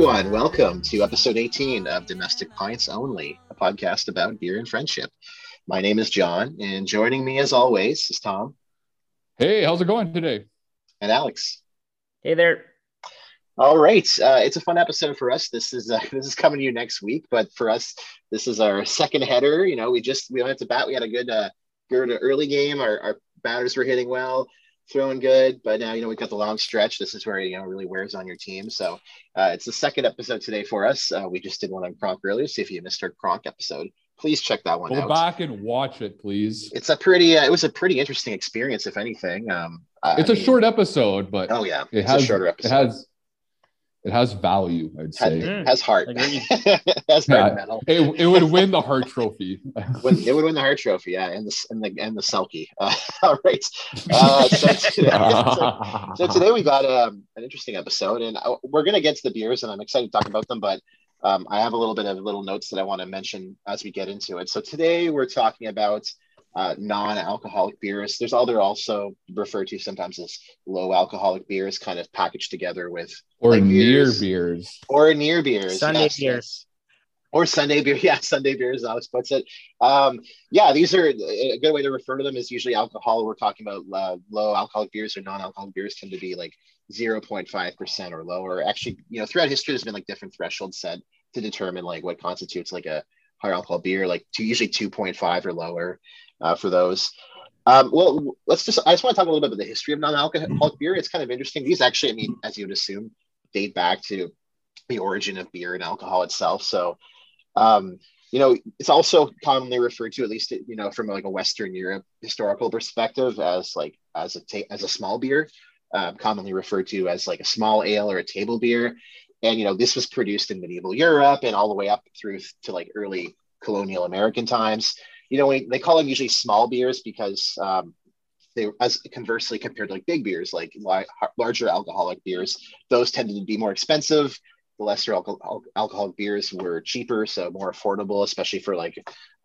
everyone. Welcome to episode 18 of Domestic Pints Only, a podcast about beer and friendship. My name is John, and joining me as always is Tom Hey, how's it going today? and Alex. Hey there. All right, uh, it's a fun episode for us. This is uh, this is coming to you next week, but for us, this is our second header. You know, we just we went to bat. We had a good uh, good early game. Our, our batters were hitting well, throwing good, but now you know we've got the long stretch. This is where you know really wears on your team. So uh, it's the second episode today for us. Uh, we just did one on Kronk earlier. See if you missed our Kronk episode. Please check that one Go out. back and watch it, please. It's a pretty. Uh, it was a pretty interesting experience, if anything. Um, It's a mean- short episode, but Oh yeah, it it's has a shorter it has it has value. I'd has, say Mm. has heart. Agreed. has heart Yeah. metal. it, it would win the Hart Trophy. It would win the Hart Trophy, yeah, and the and the and the Selke. Uh, all right. Uh, so, today, so, so today we got um, an interesting episode, and uh, we're gonna get to the beers, and I'm excited to talk about them. But um, I have a little bit of little notes that I want to mention as we get into it. So today we're talking about uh, non-alcoholic beers. There's other also referred to sometimes as low alcoholic beers, kind of packaged together with or Like near beers. beers. or near beers. Sunday yes, beers. Or Sunday beer, yeah, Sunday beers. Alex puts it. Um, yeah, these are a good way to refer to them is usually alcohol. We're talking about uh, low alcoholic beers or non-alcoholic beers tend to be like 0.5 percent or lower. Actually, you know, throughout history, there's been like different thresholds set to determine like what constitutes like a higher alcohol beer, like to usually 2.5 or lower uh, for those. Um, well, let's just. I just want to talk a little bit about the history of non-alcoholic beer. It's kind of interesting. These actually, I mean, as you would assume, date back to the origin of beer and alcohol itself. So, um, you know, it's also commonly referred to, at least you know, from like a Western Europe historical perspective, as like as a ta- as a small beer, um, commonly referred to as like a small ale or a table beer. And you know, this was produced in medieval Europe and all the way up through to like early colonial American times. You know, we, they call them usually small beers because um, they, as conversely compared to like big beers, like li- larger alcoholic beers, those tended to be more expensive. The lesser alcohol, alcoholic beers were cheaper, so more affordable, especially for like,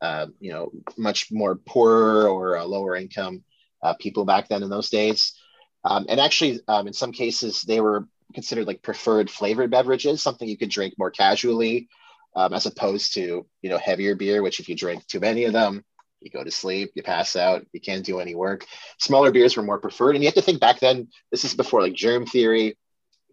uh, you know, much more poorer or uh, lower income uh, people back then in those days. Um, and actually, um, in some cases, they were considered like preferred flavored beverages, something you could drink more casually, um, as opposed to you know heavier beer, which if you drink too many of them, you go to sleep, you pass out, you can't do any work. Smaller beers were more preferred, and you have to think back then. This is before like germ theory,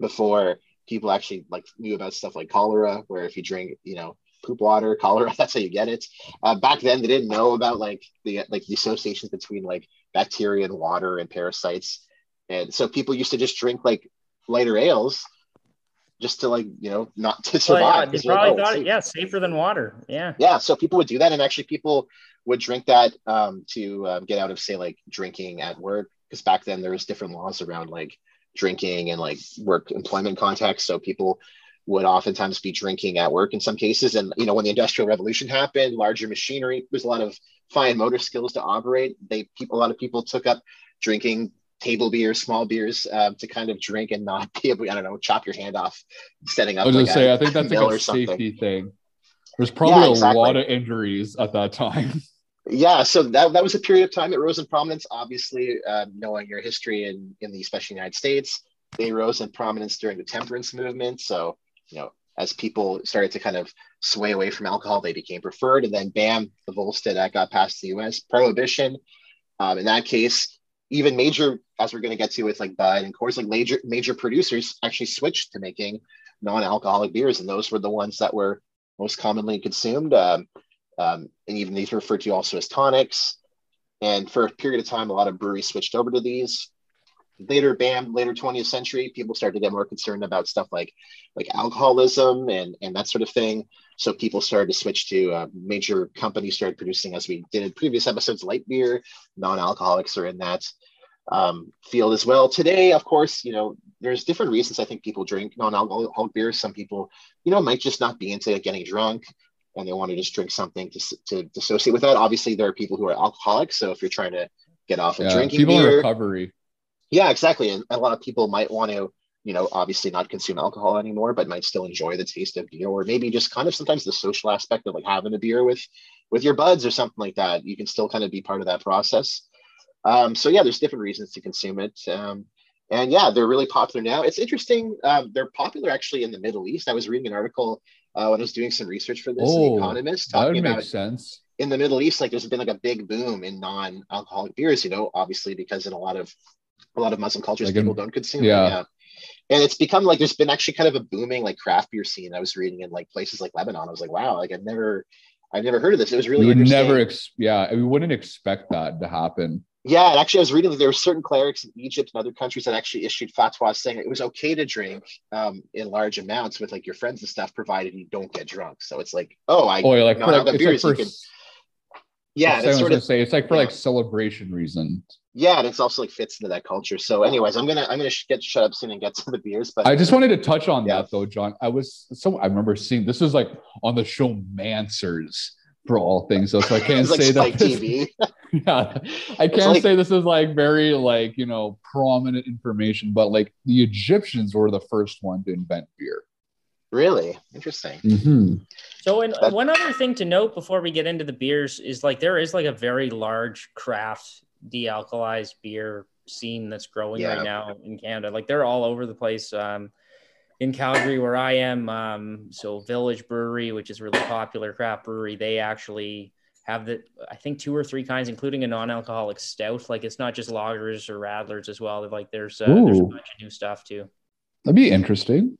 before people actually like knew about stuff like cholera, where if you drink, you know, poop water, cholera, that's how you get it. Uh, back then, they didn't know about like the like the associations between like bacteria and water and parasites, and so people used to just drink like lighter ales, just to like you know not to Well, survive. yeah, they 'cause you're like, probably "Oh, thought it, yeah, safer than water. Yeah. yeah so people would do that and actually people would drink that um, to um, get out of say like drinking at work because back then there was different laws around like drinking and like work employment context so people would oftentimes be drinking at work in some cases and you know when the industrial revolution happened larger machinery there's a lot of fine motor skills to operate they people a lot of people took up drinking table beers small beers um, to kind of drink and not be able i don't know chop your hand off setting up. I was like gonna say, a I think that's like a something. safety thing. There's probably exactly. a lot of injuries at that time. Yeah, so that, that was a period of time it rose in prominence. Obviously, um, knowing your history in, in the especially United States, they rose in prominence during the temperance movement. So, you know, as people started to kind of sway away from alcohol, they became preferred. And then, bam, the Volstead Act got passed in the US, prohibition. Um, in that case, even major, as we're going to get to with like Bud and Coors, like major major producers actually switched to making non-alcoholic beers, and those were the ones that were most commonly consumed. Um, um, and even these referred to also as tonics. And for a period of time, a lot of breweries switched over to these. Later, bam, later 20th century, people started to get more concerned about stuff like like alcoholism and and that sort of thing. So people started to switch to uh, major companies started producing, as we did in previous episodes, light beer. Non-alcoholics are in that um, field as well. Today, of course, you know there's different reasons I think people drink non-alcoholic beers. Some people, you know, might just not be into getting drunk and they want to just drink something to, to dissociate with that. Obviously, there are people who are alcoholics. So if you're trying to get off of Yeah, drinking people in beer, recovery. Yeah, exactly. And a lot of people might want to, you know, obviously not consume alcohol anymore, but might still enjoy the taste of beer, or maybe just kind of sometimes the social aspect of like having a beer with with your buds or something like that. You can still kind of be part of that process. Um, so yeah, there's different reasons to consume it. Um, and yeah, they're really popular now. It's interesting. Um, they're popular actually in the Middle East. I was reading an article uh, when I was doing some research for this, Oh, The Economist, That would talking make about sense. in the Middle East, like there's been like a big boom in non-alcoholic beers, you know, obviously because in a lot of a lot of Muslim cultures, Like in- people don't consume. yeah. yeah. And it's become like there's been actually kind of a booming like craft beer scene. I was reading in like places like Lebanon. I was like, wow, like I've never I've never heard of this. It was really you would never, ex- yeah, we wouldn't expect that to happen. Yeah, and actually, I was reading that there were certain clerics in Egypt and other countries that actually issued fatwas saying it was okay to drink um, in large amounts with like your friends and stuff, provided you don't get drunk. So it's like, oh, I Oh, like, for, like like for, can- yeah, I was it's sort gonna of say it's like for yeah. like celebration reasons. yeah, and it's also like fits into that culture. So, anyways, I'm gonna I'm gonna sh- get shut up soon and get to the beers, but I just wanted to touch on Yeah. that though, John. I was so I remember seeing this was like on the show Mansers for all things, so, so I can't like say Spike that. This, TV. yeah, I can't like- say this is like very like you know prominent information, but like the Egyptians were the first one to invent beer. Really interesting. Mm-hmm. So, and That- one other thing to note before we get into the beers is like there is like a very large craft de-alkalized beer scene that's growing Yeah. right now in Canada. Like they're all over the place. Um, in Calgary, where I am, um, so Village Brewery, which is a really popular craft brewery, they actually have the I think two or three kinds, including a non-alcoholic stout. Like it's not just lagers or radlers as well. Like there's uh, there's a bunch of new stuff too. That'd be interesting.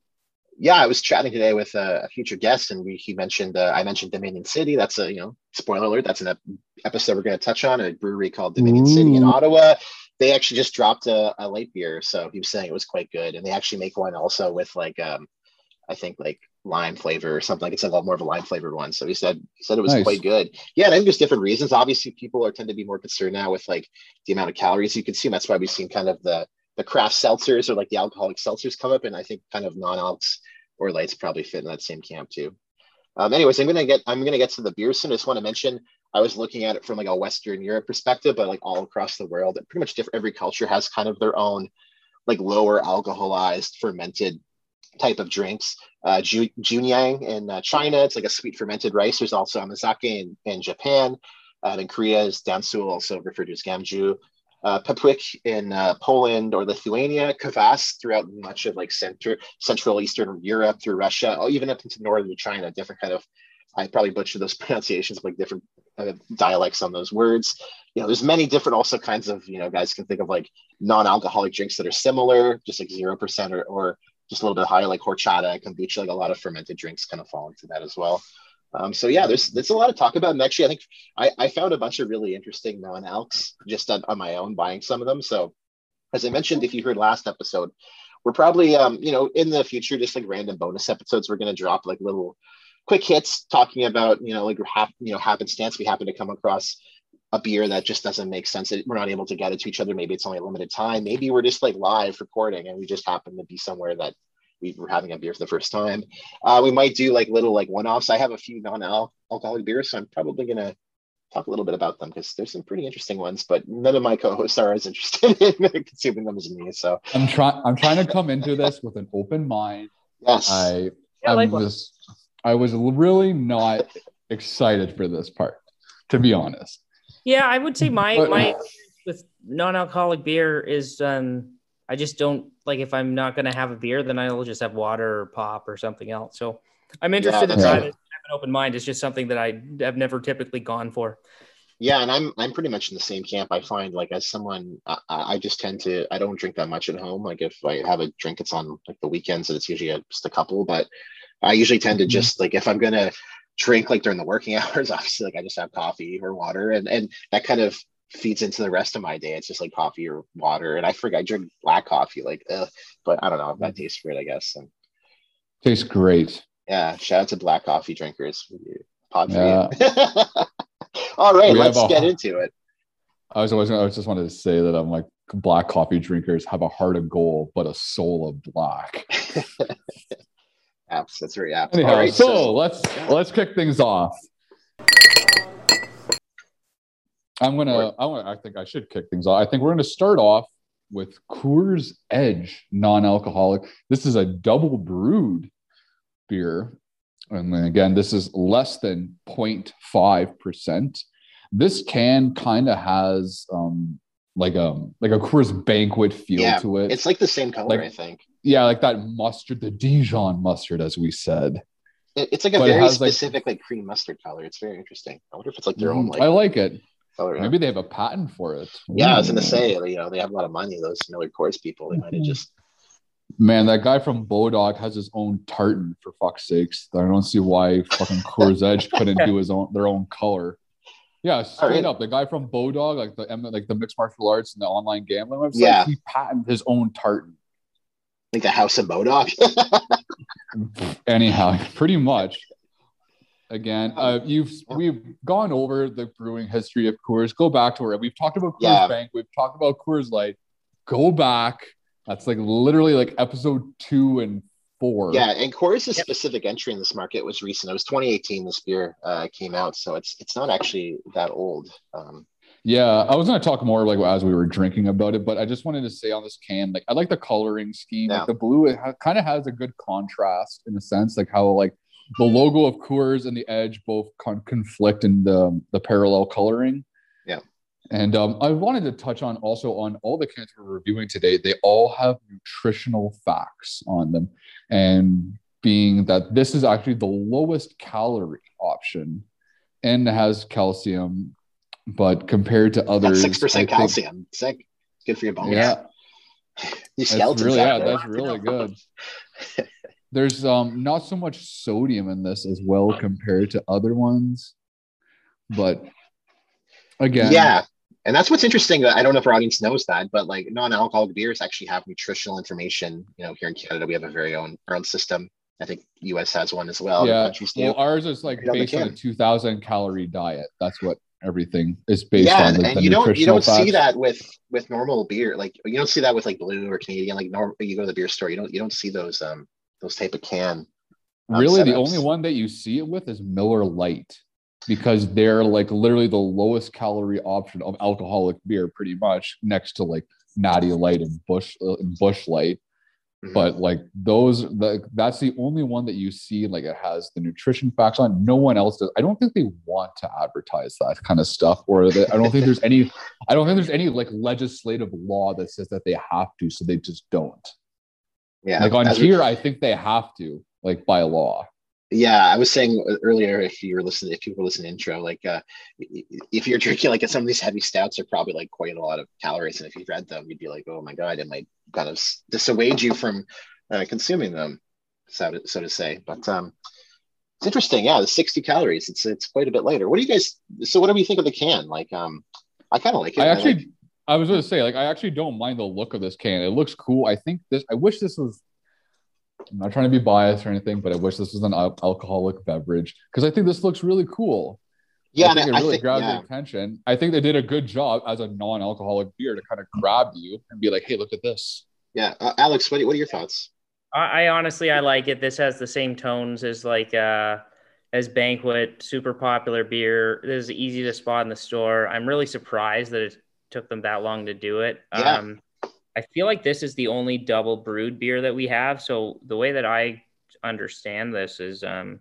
Yeah, I was chatting today with a, a future guest, and we, he mentioned uh, I mentioned Dominion City. That's a you know spoiler alert. That's an ep- episode we're going to touch on a brewery called Dominion City in Ottawa. They actually just dropped a, a light beer, so he was saying it was quite good. And they actually make one also with like um, I think like lime flavor or something. Like it's a lot more of a lime flavored one. So he said he said it was Nice. quite good. Yeah, and I think there's different reasons. Obviously, people are tend to be more concerned now with like the amount of calories you consume. That's why we've seen kind of the the craft seltzers or like the alcoholic seltzers come up, and I think kind of non-alcs or lights probably fit in that same camp too. Um, anyways, I'm gonna get I'm gonna get to the beer soon. I just want to mention I was looking at it from like a Western Europe perspective, but like all across the world, pretty much different. Every culture has kind of their own like lower alcoholized fermented type of drinks. Uh, Ju- Junyang in uh, China, it's like a sweet fermented rice. There's also amazake in, in Japan. Uh, in Korea is dansul, also referred to as gamju. Uh, in uh, Poland or Lithuania, Kvass throughout much of like center, Central Eastern Europe through Russia, or even up into northern China, different kind of, I probably butchered those pronunciations, like different uh, dialects on those words. You know, there's many different also kinds of, you know, guys can think of like non-alcoholic drinks that are similar, just like 0% or, or just a little bit higher, like horchata, kombucha, like a lot of fermented drinks kind of fall into that as well. Um, so yeah, there's there's a lot to talk about. And actually, I think I, I found a bunch of really interesting non-alks just on, on my own, buying some of them. So as I mentioned, if you heard last episode, we're probably um, you know, in the future, just like random bonus episodes, we're gonna drop like little quick hits talking about, you know, like hap, you know, happenstance. We happen to come across a beer that just doesn't make sense. We're not able to get it to each other. Maybe it's only a limited time. Maybe we're just like live recording and we just happen to be somewhere that we were having a beer for the first time. Uh, we might do like little like one-offs. I have a few non-alcoholic beers, so I'm probably gonna talk a little bit about them because there's some pretty interesting ones. But none of my co-hosts are as interested in consuming them as me. So I'm trying. I'm trying to come into this with an open mind. yes, I Yeah, I likewise. was I was really not excited for this part, to be honest. Yeah, I would say my But- my with non-alcoholic beer is um I just don't like if I'm not gonna have a beer, then I'll just have water or pop or something else. So I'm interested to that's try right. this. Have an open mind. It's just something that I have never typically gone for. yeah, and I'm I'm pretty much in the same camp. I find like as someone, I, I just tend to I don't drink that much at home. Like if I have a drink, it's on like the weekends, and it's usually a, just a couple. But I usually tend to Mhm. just like if I'm gonna drink like during the working hours, obviously like I just have coffee or water, and and that kind of feeds into the rest of my day. It's just like coffee or water, and I forget I drink black coffee, like, ugh, but I don't know if that mm. tastes great, I guess. And Tastes great. yeah, shout out to black coffee drinkers. Pod for Yeah. you. All right, We let's a- get into it. I was always I was just wanted to say that I'm like black coffee drinkers have a heart of gold but a soul of black. Apps, that's very apt. Anyhow, All right, so, let's let's kick things off. I'm gonna I want I think I should kick things off. I think we're gonna start off with Coors Edge non-alcoholic. This is a double brewed beer. And then again, this is less than 0.5%. This can kind of has um like a like a Coors banquet feel Yeah, to it. It's like the same color, Like- I think. yeah, like that mustard, the Dijon mustard, as we said. It- it's like a but very has, like- specific like cream mustard color. It's very interesting. I wonder if it's like their own Mm, like I like it. Color. Maybe they have a patent for it. Yeah, I was gonna say, you know, they have a lot of money. Those Miller Coors people, they might have Mhm. just Man, that guy from Bodog has his own tartan for fuck's sakes. I don't see why fucking Coors Edge couldn't do his own their own color. Yeah, straight right. up. The guy from Bodog, like the like the mixed martial arts and the online gambling website, Yeah. he patented his own tartan. like the House of Modoc. Anyhow, pretty much. Again, uh, you've we've gone over the brewing history of Coors. Go back to where we've talked about Coors Yeah. Bank. We've talked about Coors Light. Go back. That's like literally like episode two and four. yeah, and Coors' specific entry in this market was recent. It was 2018. This beer uh, came out, so it's it's not actually that old. Um, Yeah, I was gonna talk more like as we were drinking about it, but I just wanted to say on this can, like I like the coloring scheme. Yeah. Like the blue, it ha- kind of has a good contrast in a sense, like how like the logo of Coors and the Edge both con- conflict in the the parallel coloring. Yeah. And um, I wanted to touch on also on all the cans we're reviewing today. They all have nutritional facts on them, and being that this is actually the lowest calorie option, and has calcium but compared to others, six percent think- calcium. Sick. It's good for your bones. Yeah, These skeletons. really- yeah, that's really good. there's um not so much sodium in this as well compared to other ones, but again, Yeah. And that's what's interesting. I don't know if our audience knows that, but like non-alcoholic beers actually have nutritional information. You know, here in Canada, we have a very own our own system. I think US has one as well. yeah. Well, ours is like Right based on a 2,000 calorie diet. That's what everything is based yeah, on. like, and you don't you don't see that with with normal beer. Like you don't see that with like blue or Canadian. Like normal, you go to the beer store, you don't you don't see those um those type of can. um, Really, the only one that you see it with is Miller Lite because they're like literally the lowest calorie option of alcoholic beer, pretty much next to like Natty Light and Busch uh, and Busch Light. Mhm. But like those, the, that's the only one that you see. Like it has the nutrition facts on. No one else does. I don't think they want to advertise that kind of stuff, or that I don't think there's any. I don't think there's any like legislative law that says that they have to, so they just don't. Yeah, Like on as we- here, I think they have to, like by law. Yeah, I was saying earlier, if you were listening, if people listen to intro, like uh, if you're drinking like some of these heavy stouts are probably like quite a lot of calories, and if you read them, you'd be like, oh my god, it might kind of dissuade you from uh, consuming them, so to, so to say. But um, it's interesting, yeah, the 60 calories, it's it's quite a bit later. What do you guys? So what do you think of the can? Like, um, I kind of like it. I actually, I was going to say, like, I actually don't mind the look of this can. It looks cool. I think this. I wish this was. I'm not trying to be biased or anything, but I wish this was an al- alcoholic beverage because I think this looks really cool. yeah, I and think it I really think grabs yeah. your attention. I think they did a good job as a non-alcoholic beer to kind of grab you and be like, "Hey, look at this." yeah. Uh, Alex, what, what are your thoughts? I, I honestly I like it. This has the same tones as like uh as banquet, super popular beer. This is easy to spot in the store. I'm really surprised that it took them that long to do it. Yeah. Um I feel like this is the only double brewed beer that we have. So the way that I understand this is um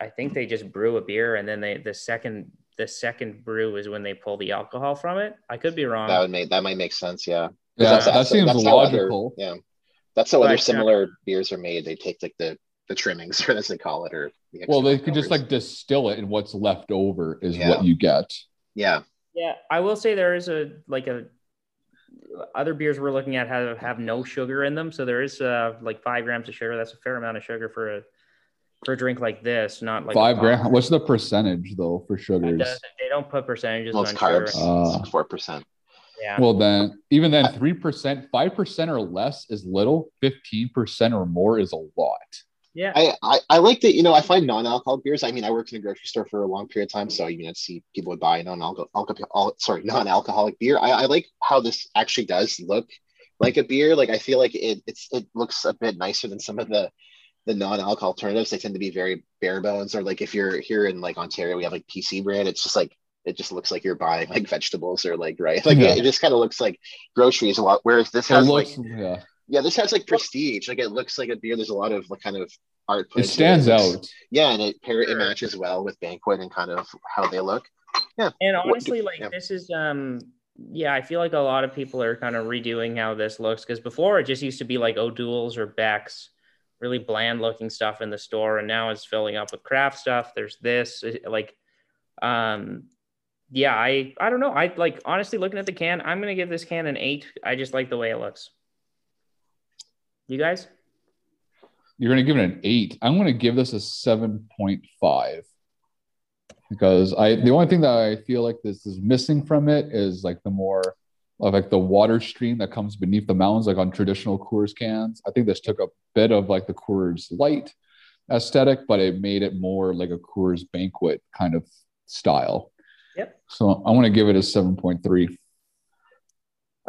I think they just brew a beer and then they the second the second brew is when they pull the alcohol from it. I could be wrong. That would make that might make sense. Yeah. Yeah, That's- that that's- seems that's how other- logical. yeah, that's how other But, uh, similar beers are made. They take like the the trimmings, or as they call it, or the Well, they extra could just like distill it, and what's left over is Yeah. what you get. yeah, Yeah, I will say there is a like a other beers we're looking at have have no sugar in them, so there is uh like five grams of sugar. That's a fair amount of sugar for a for a drink like this, not like Five grams. What's the percentage though for sugars? They don't put percentages well, it's on carbs, sugar. Uh, four percent. Yeah, Well, then, even then, three percent, five percent or less is little. Fifteen percent or more is a lot. Yeah. I, I I like that. You know, I find non-alcoholic beers. I mean, I worked in a grocery store for a long period of time, so you know, see people would buy non-alcohol, sorry, non-alcoholic beer. I, I like how this actually does look like a beer. Like I feel like it it's it looks a bit nicer than some of the the non-alcohol alternatives. They tend to be very bare bones. Or like if you're here in like Ontario, we have like PC brand. It's just like it just looks like you're buying like vegetables or like right like Yeah. it, it just kind of looks like groceries a lot whereas this It has looks, like yeah, yeah this has like prestige like it looks like a beer there's a lot of like kind of art put it stands looks- out. yeah and it pair it matches well with banquet and kind of how they look yeah And What do- honestly, like yeah. this is um yeah, I feel like a lot of people are kind of redoing how this looks because before it just used to be like O'Doul's or Beck's, really bland looking stuff in the store, and now it's filling up with craft stuff. There's this like um yeah, I I don't know. I like honestly looking at the can, I'm gonna give this can an eight. I just like the way it looks. You guys? You're gonna give it an eight. I'm gonna give this a seven point five because I the only thing that I feel like this is missing from it is like the more of like the water stream that comes beneath the mountains, like on traditional Coors cans. I think this took a bit of like the Coors Light aesthetic, but it made it more like a Coors Banquet kind of style. Yep. So I want to give it a seven point three.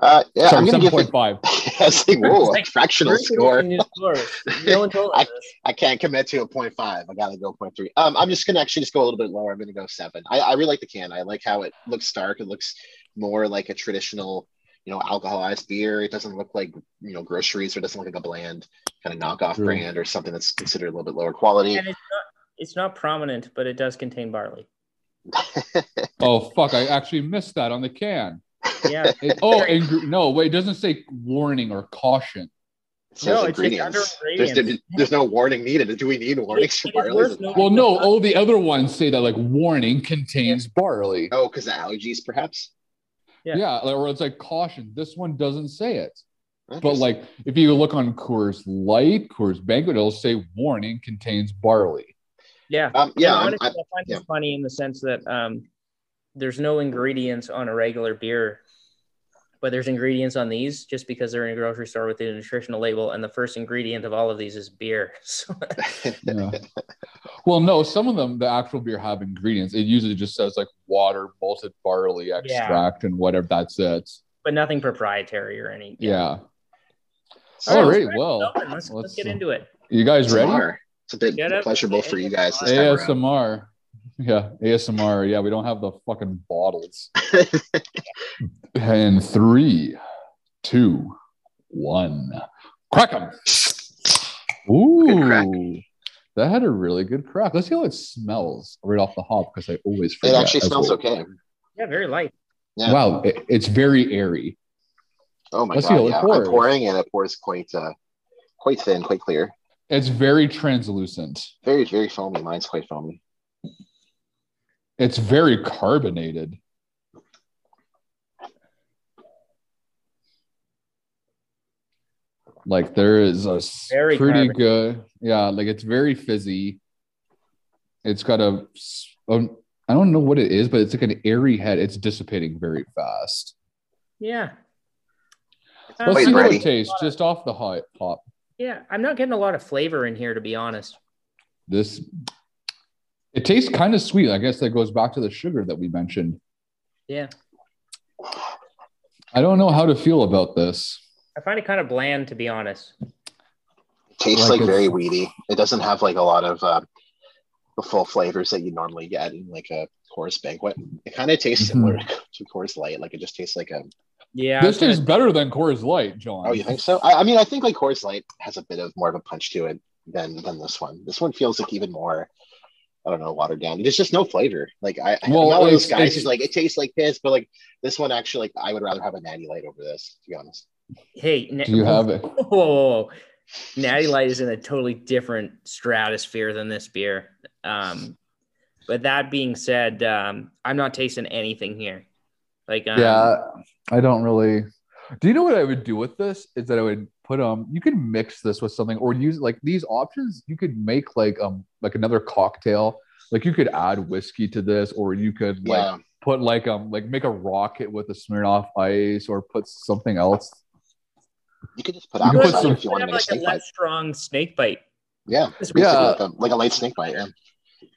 uh yeah Sorry, i'm gonna seven give point it five. I was like, whoa, Like, fractional Where's score. No one told us. I can't commit to a 0.5. I gotta go 0.3. Um, I'm just gonna actually just go a little bit lower. I'm gonna go seven. I, I really like the can. I like how it looks stark. It looks more like a traditional, you know, alcoholized beer. It doesn't look like you know groceries or it doesn't look like a bland kind of knockoff True. brand or something that's considered a little bit lower quality. And it's not it's not prominent, but it does contain barley. Oh fuck! I actually missed that on the can. Yeah. It- oh, ingre- no, wait, it doesn't say warning or caution. It No, it's just ingredients. under There's, ingredients. there's no warning needed. Do we need warnings for It is barley? worth Is it noting- not? Well, no, all the other ones say that like warning contains barley. Oh, because allergies, perhaps. Yeah. Yeah, or it's like caution. This one doesn't say it. But like if you look on Coors Light, Coors Banquet, it'll say warning contains barley. Yeah. um, yeah, I'm, honestly, I'm, I find yeah. this funny in the sense that um, there's no ingredients on a regular beer, but there's ingredients on these just because they're in a grocery store with a nutritional label, and the first ingredient of all of these is beer. So Yeah. well, no, some of them, the actual beer have ingredients. It usually just says like water, malted barley extract, and whatever. That's it. but nothing proprietary or anything. Yeah. So, All right. Well, Let's, let's, let's, get into it. you guys ready? It's a bit Get up pleasurable for you guys this ASMR. Time around. ASMR. Yeah, ASMR. Yeah, we don't have the fucking bottles. and three, two, one. Crack them. Ooh. crack. That had a really good crack. Let's see how it smells right off the hop because I always forget. It actually smells well. okay. Yeah, very light. Yeah. Wow, it- it's very airy. Oh my Let's see how god! it Yeah, pours. I'm pouring and it pours quite, uh, quite thin, quite clear. It's very translucent. Very, very foamy. Mine's quite foamy. It's very carbonated. Like there is a Very pretty carbonated. good, yeah. Like it's very fizzy. It's got a, s- um, don't know what it is, but it's like an airy head. It's dissipating very fast. Yeah. Let's Wait, see how it tastes just off the hot pop. yeah, I'm not getting a lot of flavor in here, to be honest. This, it tastes kind of sweet. I guess that goes back to the sugar that we mentioned. Yeah. I don't know how to feel about this. I find it kind of bland, to be honest. It tastes Like like, very weedy. It doesn't have like a lot of uh, the full flavors that you normally get in like a Coors banquet. It kind of tastes Mhm. similar to Coors Light. Like it just tastes like a. Yeah. This was gonna- tastes better than Coors Light, John. Oh, you think so? I, I mean, I think like Coors Light has a bit of more of a punch to it than than this one. This one feels like even more. I don't know, watered down. There's just no flavor. Like I, I'm Well, not one of those it's- guys it's- who's like it tastes like piss, but like this one actually, like I would rather have a Natty Light over this. To be honest. Hey, na- Do you have it? Whoa, whoa, whoa. Natty Light is in a totally different stratosphere than this beer. Um, but that being said, um, I'm not tasting anything here. Like, um, yeah, I don't really. Do you know what I would do with this? Is that I would put um, you could mix this with something or use like these options. You could make like um, like another cocktail. Like you could add whiskey to this, or you could like Yeah. put like um, like make a rocket with a Smirnoff Ice, or put something else. You could just put You apple put cider some- if you want to make a like a snake bite. less strong snake bite. Yeah, Yeah. like, a, like a light snake bite. Yeah.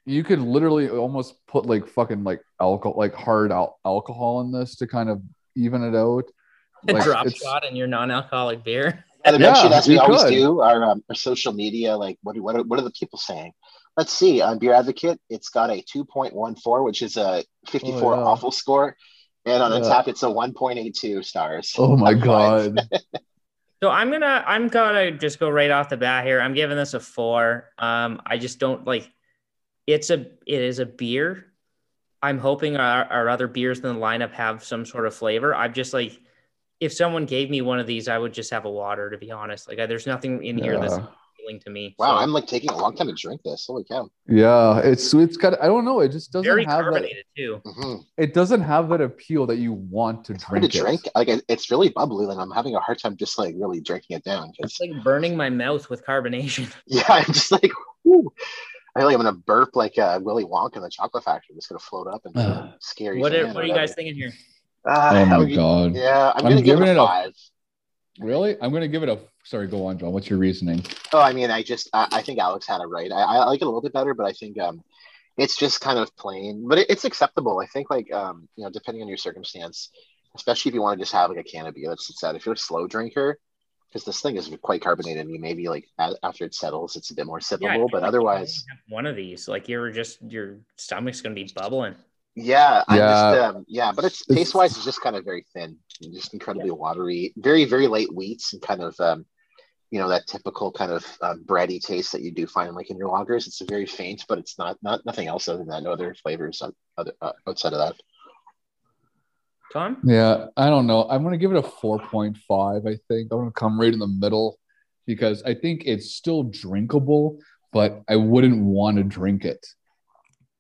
You could literally almost put like fucking like alcohol, like hard al- alcohol in this to kind of even it out. A Like, drop it's- shot in your non-alcoholic beer. And eventually, Yeah, that's what we always could. do. Our, um, our social media, like, what, what, are, what are the people saying? let's see on Beer Advocate, it's got a 2.14, which is a 54 Oh, yeah. awful score, and on Yeah. top, it's a 1.82 stars. Oh my out of five. god. So I'm gonna I'm gonna just go right off the bat here. I'm giving this a four. Um, I just don't like. It's a it is a beer. I'm hoping our, our other beers in the lineup have some sort of flavor. I'm just like, if someone gave me one of these, I would just have a water. To be honest, like I, there's nothing in here that's appealing to me. Wow, So, I'm like taking a long time to drink this. Holy cow! Yeah, it's it's got I don't know, it just doesn't very have that carbonated too. hmm it doesn't have that appeal that you want to It's hard drink. to it. drink. Like it- it's really bubbly, and I'm having a hard time just like really drinking it down. 'cause- It's like burning my mouth with carbonation. yeah, I'm just like, whew. I feel like I'm gonna burp like uh, Willy Wonka in the Chocolate Factory. I'm just gonna float up and uh, scare you. What are, what are you guys thinking here? Uh, Oh my I'm- god. Yeah, I'm I'm gonna give it giving a it a- Really? I'm gonna give it a sorry, go on, John. What's your reasoning? Oh, I mean, I just I, I think Alex had it right. I, I like it a little bit better, but I think um, it's just kind of plain, but it, it's acceptable. I think like um, you know, depending on your circumstance, especially if you want to just have like a can of beer that sits out. If you're a slow drinker, because this thing is quite carbonated, and you maybe like a- after it settles, it's a bit more sippable. feel but like otherwise, one of these, like you're just your stomach's gonna be bubbling. Yeah, I Yeah. just um, yeah, but it's It's- taste wise, it's just kind of very thin, and just incredibly watery, very very light wheats, and kind of um, you know that typical kind of um, bready taste that you do find like in your lagers. It's very faint, but it's not not nothing else other than that. No other flavors o- other, uh, outside of that. Tom? Yeah, I don't know. I'm gonna give it a 4.5. I think I'm gonna come right in the middle because I think it's still drinkable, but I wouldn't want to drink it.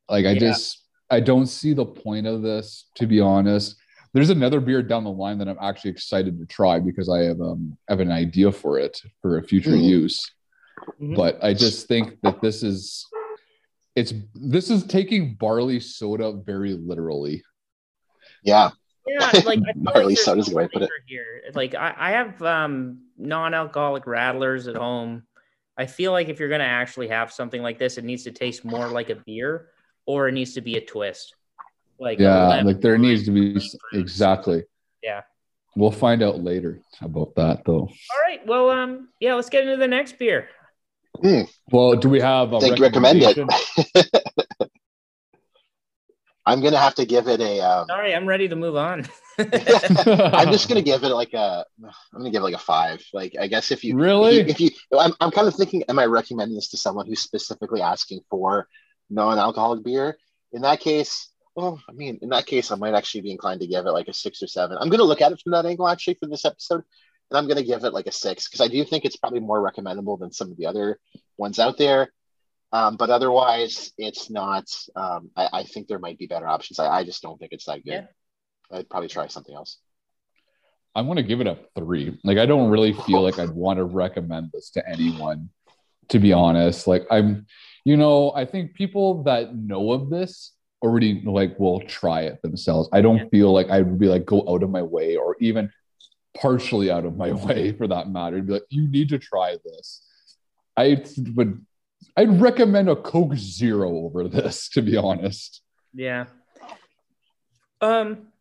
Like I Yeah. just I don't see the point of this, to be honest. There's another beer down the line that I'm actually excited to try because I have um have an idea for it for a future Mhm. use. Mhm. But I just think that this is it's this is taking barley soda very literally. Yeah, Yeah, like Barley like there's soda's no the way to put it. Here, like I, I have um, non-alcoholic radlers at home. I feel like if you're gonna actually have something like this, it needs to taste more like a beer, or it needs to be a twist. Like Yeah, like there needs to be exactly. Yeah. We'll find out later about that though. All right. Well, um, yeah. Let's get into the next beer. Well, do we have a think you recommend it. I'm gonna have to give it a. Um, Sorry, I'm ready to move on. I'm just gonna give it like a. I'm gonna give it like a five. Like I guess if you Really? if you, if you I'm, I'm kind of thinking, am I recommending this to someone who's specifically asking for non-alcoholic beer? In that case, well, I mean, in that case, I might actually be inclined to give it like a six or seven. I'm gonna look at it from that angle actually for this episode, and I'm gonna give it like a six because I do think it's probably more recommendable than some of the other ones out there. Um, but otherwise, it's not. Um, I, I think there might be better options. I, I just don't think it's that good. Yeah. I'd probably try something else. I'm gonna give it a three. Like I don't really feel like I'd want to recommend this to anyone, to be honest. Like I'm, you know, I think people that know of this already like will try it themselves. I don't Yeah. feel like I would be like go out of my way or even partially out of my way for that matter. Be like, you need to try this. I would I'd recommend a Coke Zero over this, to be honest. Yeah. Um,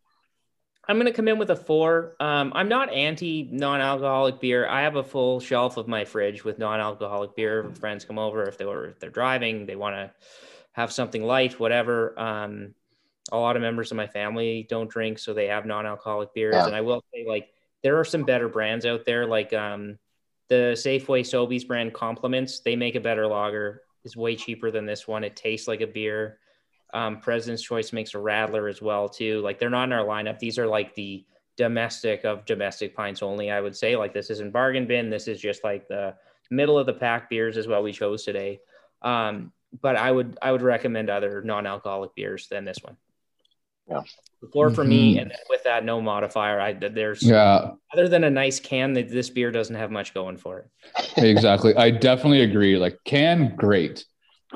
I'm gonna come in with a four. Um, I'm not anti non-alcoholic beer. I have a full shelf of my fridge with non-alcoholic beer. Friends come over if they were if they're driving, they want to have something light, whatever. Um, a lot of members of my family don't drink, so they have non-alcoholic beers. Yeah. And I will say, like, there are some better brands out there, like um, the Safeway Sobeys brand Compliments. They make a better lager. It's way cheaper than this one. It tastes like a beer. Um, President's Choice makes a Radler as well too. Like they're not in our lineup. These are like the domestic of domestic pints only. I would say like this isn't bargain bin. This is just like the middle of the pack beers is what we chose today. Um, but I would I would recommend other non-alcoholic beers than this one. Yeah. The Four for me, Mhm. and with that no modifier. I there's Yeah, other than a nice can that this beer doesn't have much going for it. exactly. I definitely agree. Like can, great.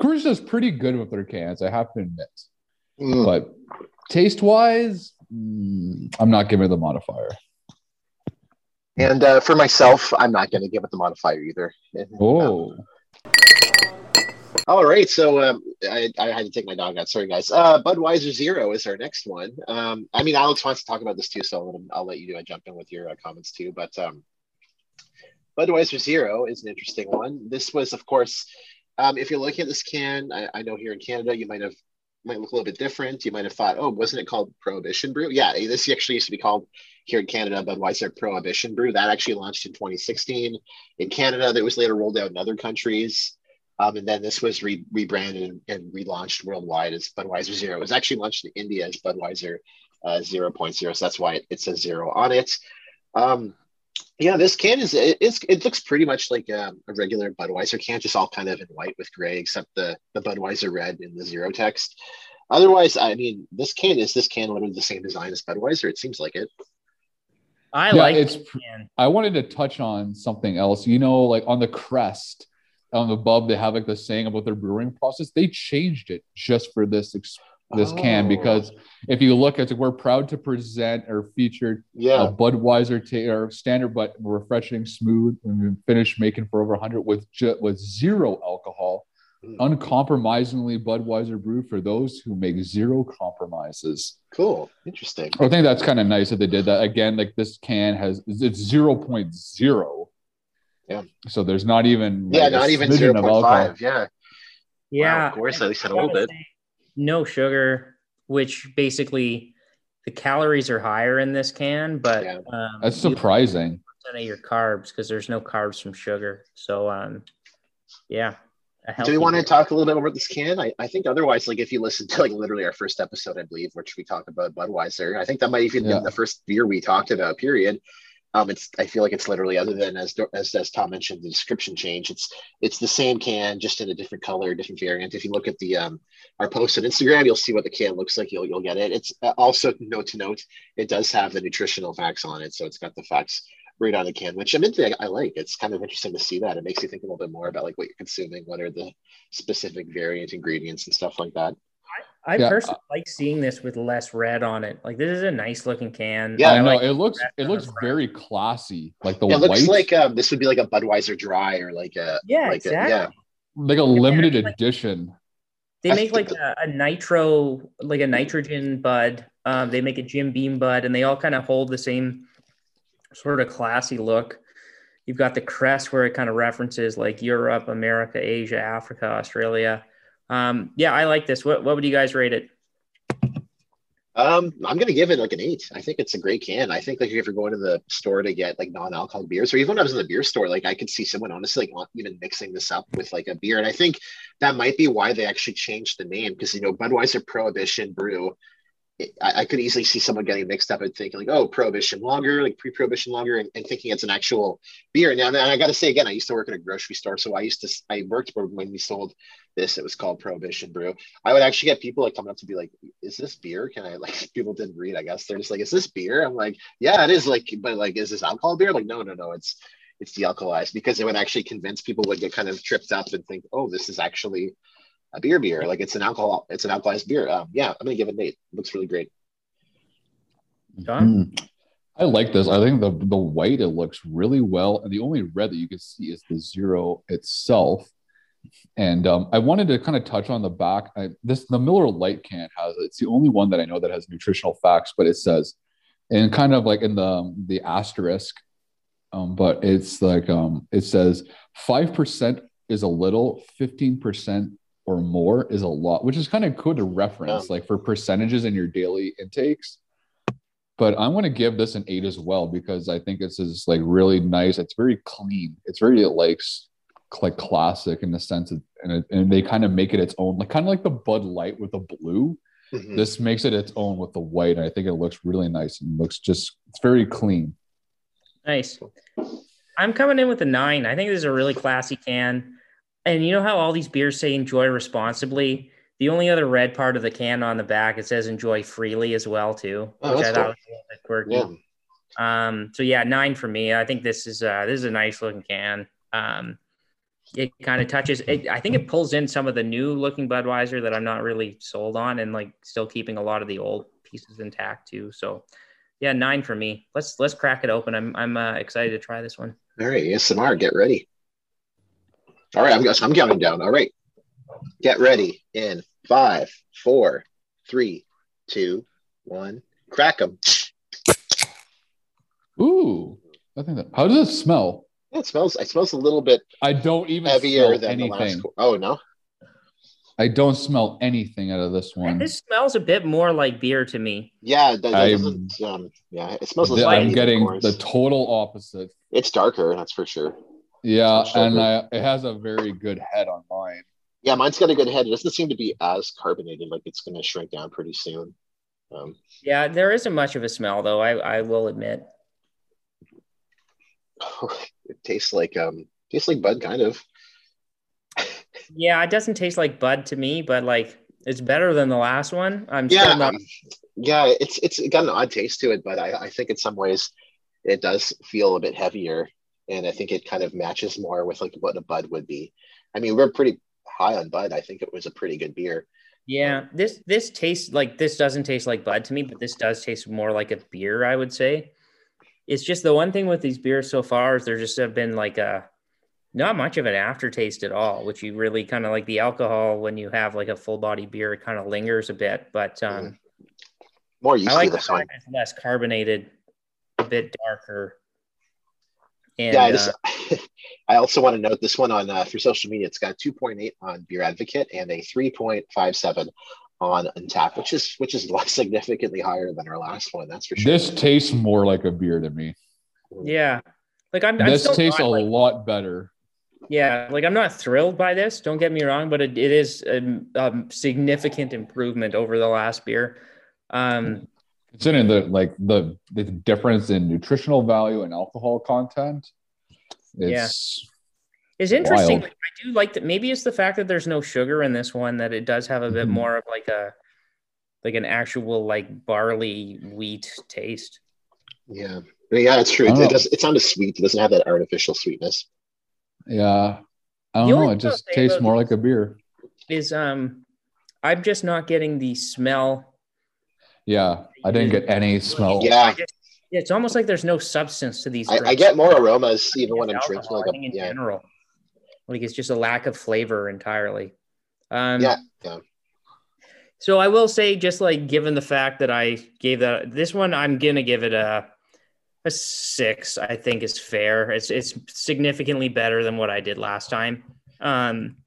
Does pretty good with their cans, I have to admit. Mm. But taste wise, I'm not giving it the modifier. And uh, for myself, I'm not going to give it the modifier either. Oh, All right, so um, I, I had to take my dog out. Sorry, guys. Uh, Budweiser Zero is our next one. Um, I mean, Alex wants to talk about this too, so I'll let, him, I'll let you do. I jump in with your uh, comments too. But um, Budweiser Zero is an interesting one. This was, of course, Um, if you're looking at this can, I, I know here in Canada, you might have might look a little bit different. You might have thought, oh, wasn't it called Prohibition Brew? Yeah, this actually used to be called here in Canada Budweiser Prohibition Brew. That actually launched in 2016 in Canada. That was later rolled out in other countries. Um, and then this was re- rebranded and, relaunched worldwide as Budweiser Zero. It was actually launched in India as Budweiser uh, 0.0. So that's why it, it says zero on it. Um, yeah, this can is it, it looks pretty much like a, a, regular Budweiser can, just all kind of in white with gray, except the the Budweiser red in the zero text. Otherwise, I mean, this can is this can literally the same design as Budweiser. It seems like it. I yeah, like it's. I wanted to touch on something else. You know, like on the crest, on the above, they have like the saying about their brewing process. They changed it just for this this oh. can because if you look at it, we're proud to present or featured yeah. a Budweiser t- or standard but refreshing, smooth, and we finished making for over 100 with ju- with zero alcohol, mm. uncompromisingly Budweiser brew for those who make zero compromises. Cool, interesting. I think that's kind of nice that they did that. Again, like this can has it's 0.0. Yeah. So there's not even yeah, not even 0.5. Yeah. Yeah. Wow, of course, at least a little bit. Say, no sugar, which basically the calories are higher in this can, but yeah. um, that's surprising. Of your carbs because there's no carbs from sugar. So, um, yeah. Do we want to talk a little bit about this can? I, I think otherwise, like if you listen to like literally our first episode, I believe, which we talked about Budweiser, I think that might even yeah. been the first beer we talked about. Period. Um, it's I feel like it's literally other than as as as Tom mentioned the description change. It's it's the same can just in a different color, different variant. If you look at the um our post on Instagram, you'll see what the can looks like. You'll you'll get it. It's uh, also note to note, it does have the nutritional facts on it, so it's got the facts right on the can, which I'm into. I, I like. It's kind of interesting to see that. It makes you think a little bit more about like what you're consuming, what are the specific variant ingredients and stuff like that. I yeah. personally like seeing this with less red on it. Like this is a nice looking can. Yeah, I know like it looks it looks very classy. Like the yeah, it looks like um, this would be like a Budweiser dry or like a yeah like exactly. A, yeah like a limited edition. They make like a, a, nitro like a nitrogen bud. Um, they make a Jim Beam bud, and they all kind of hold the same sort of classy look. You've got the crest where it kind of references like Europe, America, Asia, Africa, Australia um, yeah, I like this. What, what would you guys rate it? Um, I'm gonna give it like an eight. I think it's a great can. I think like if you're going to the store to get like non-alcoholic beers, or even when I was in the beer store, like I could see someone honestly like even mixing this up with like a beer. And I think that might be why they actually changed the name because you know Budweiser Prohibition Brew I, I, could easily see someone getting mixed up and thinking like, oh, prohibition lager, like pre-prohibition lager, and, and thinking it's an actual beer. Now, and I got to say again, I used to work in a grocery store, so I used to I worked when we sold this. It was called Prohibition Brew. I would actually get people like coming up to be like, "Is this beer?" Can I like? People didn't read. I guess they're just like, "Is this beer?" I'm like, "Yeah, it is." Like, but like, is this alcohol beer? Like, no, no, no. It's it's de-alcoholized because it would actually convince people would get kind of tripped up and think, "Oh, this is actually." A beer beer. Like it's an alcohol, it's an alcoholized beer. Um, yeah, I'm gonna give it an eight. It looks really great. John? Mm. I like this. I think the the white it looks really well, and the only red that you can see is the zero itself. And um, I wanted to kind of touch on the back. I, this the Miller Lite can has it. It's the only one that I know that has nutritional facts, but it says, and kind of like in the the asterisk, um, but it's like um, it says five percent is a little, fifteen percent or more is a lot, which is kind of cool to reference, yeah. like for percentages in your daily intakes. But I'm going to give this an eight as well because I think this is like really nice. It's very clean. It's very like like classic in the sense of, and, it, and they kind of make it its own, like kind of like the Bud Light with the blue. Mm-hmm. This makes it its own with the white. And I think it looks really nice and looks just it's very clean. Nice. I'm coming in with a nine. I think this is a really classy can. And you know how all these beers say enjoy responsibly? The only other red part of the can on the back it says enjoy freely as well too, oh, which I thought cool. was a little bit quirky. Yeah. Um, so yeah, nine for me. I think this is uh, this is a nice looking can. Um, it kind of touches. It, I think it pulls in some of the new looking Budweiser that I'm not really sold on, and like still keeping a lot of the old pieces intact too. So yeah, nine for me. Let's let's crack it open. I'm I'm uh, excited to try this one. All right, ASMR, get ready. All right, I'm, I'm counting down. All right, get ready in five, four, three, two, one. Crack them. Ooh, I think that. How does it smell? It smells. It smells a little bit I don't even heavier smell than the last. anything. Oh no. I don't smell anything out of this one. This smells a bit more like beer to me. Yeah, that, that I'm- doesn't. Um, yeah, it smells Th- like I'm getting the total opposite. It's darker, that's for sure. Yeah, and. I, it has a very good head on mine. Yeah, mine's got a good head. It doesn't seem to be as carbonated. Like it's going to shrink down pretty soon. Um, Yeah, there isn't much of a smell though. I, I will admit. it tastes like um, tastes like Bud, kind of. Yeah, it doesn't taste like Bud to me, but like it's better than the last one. I'm Yeah, still not. um, yeah. It's it's got an odd taste to it, but I, I think in some ways it does feel a bit heavier, and I think it kind of matches more with like what a Bud would be. I mean, we're pretty high on Bud. I think it was a pretty good beer. Yeah, this this tastes like this doesn't taste like Bud to me, but this does taste more like a beer. I would say. It's just the one thing with these beers so far is there just have been like a not much of an aftertaste at all, which you really kind of like the alcohol when you have like a full body beer, it kind of lingers a bit. But um, More used I like to the this one. less carbonated, a bit darker. And yeah, I uh, I also want to note this one on uh, for social media. It's got 2.8 on Beer Advocate and a 3.57 on Untappd, which is which is significantly higher than our last one. That's for sure. This tastes more like a beer to me. yeah, like I'm, I'm This still tastes a like, lot better. Yeah, like I'm not thrilled by this. Don't get me wrong, but it, it is a, a significant improvement over the last beer. Um, Considering the like the the difference in nutritional value and alcohol content, it's it's interesting. Wild. I do like that. Maybe it's the fact that there's no sugar in this one that it does have a bit Mhm. more of like a like an actual like barley wheat taste. Yeah, I mean, yeah, it's true. It, it does. It's not as sweet. It doesn't have that artificial sweetness. yeah. I don't The know. It just tastes more like a beer. Is um, I'm just not getting the smell. Yeah, I didn't get any smell. Yeah, Yeah, it's almost like there's no substance to these. I, I get more aromas even when I'm drinking. Like I a, think in yeah, general. Like it's just a lack of flavor entirely. Um, Yeah, yeah. So I will say, just like given the fact that I gave that this one, I'm gonna give it a a six. I think is fair. It's it's significantly better than what I did last time. Um,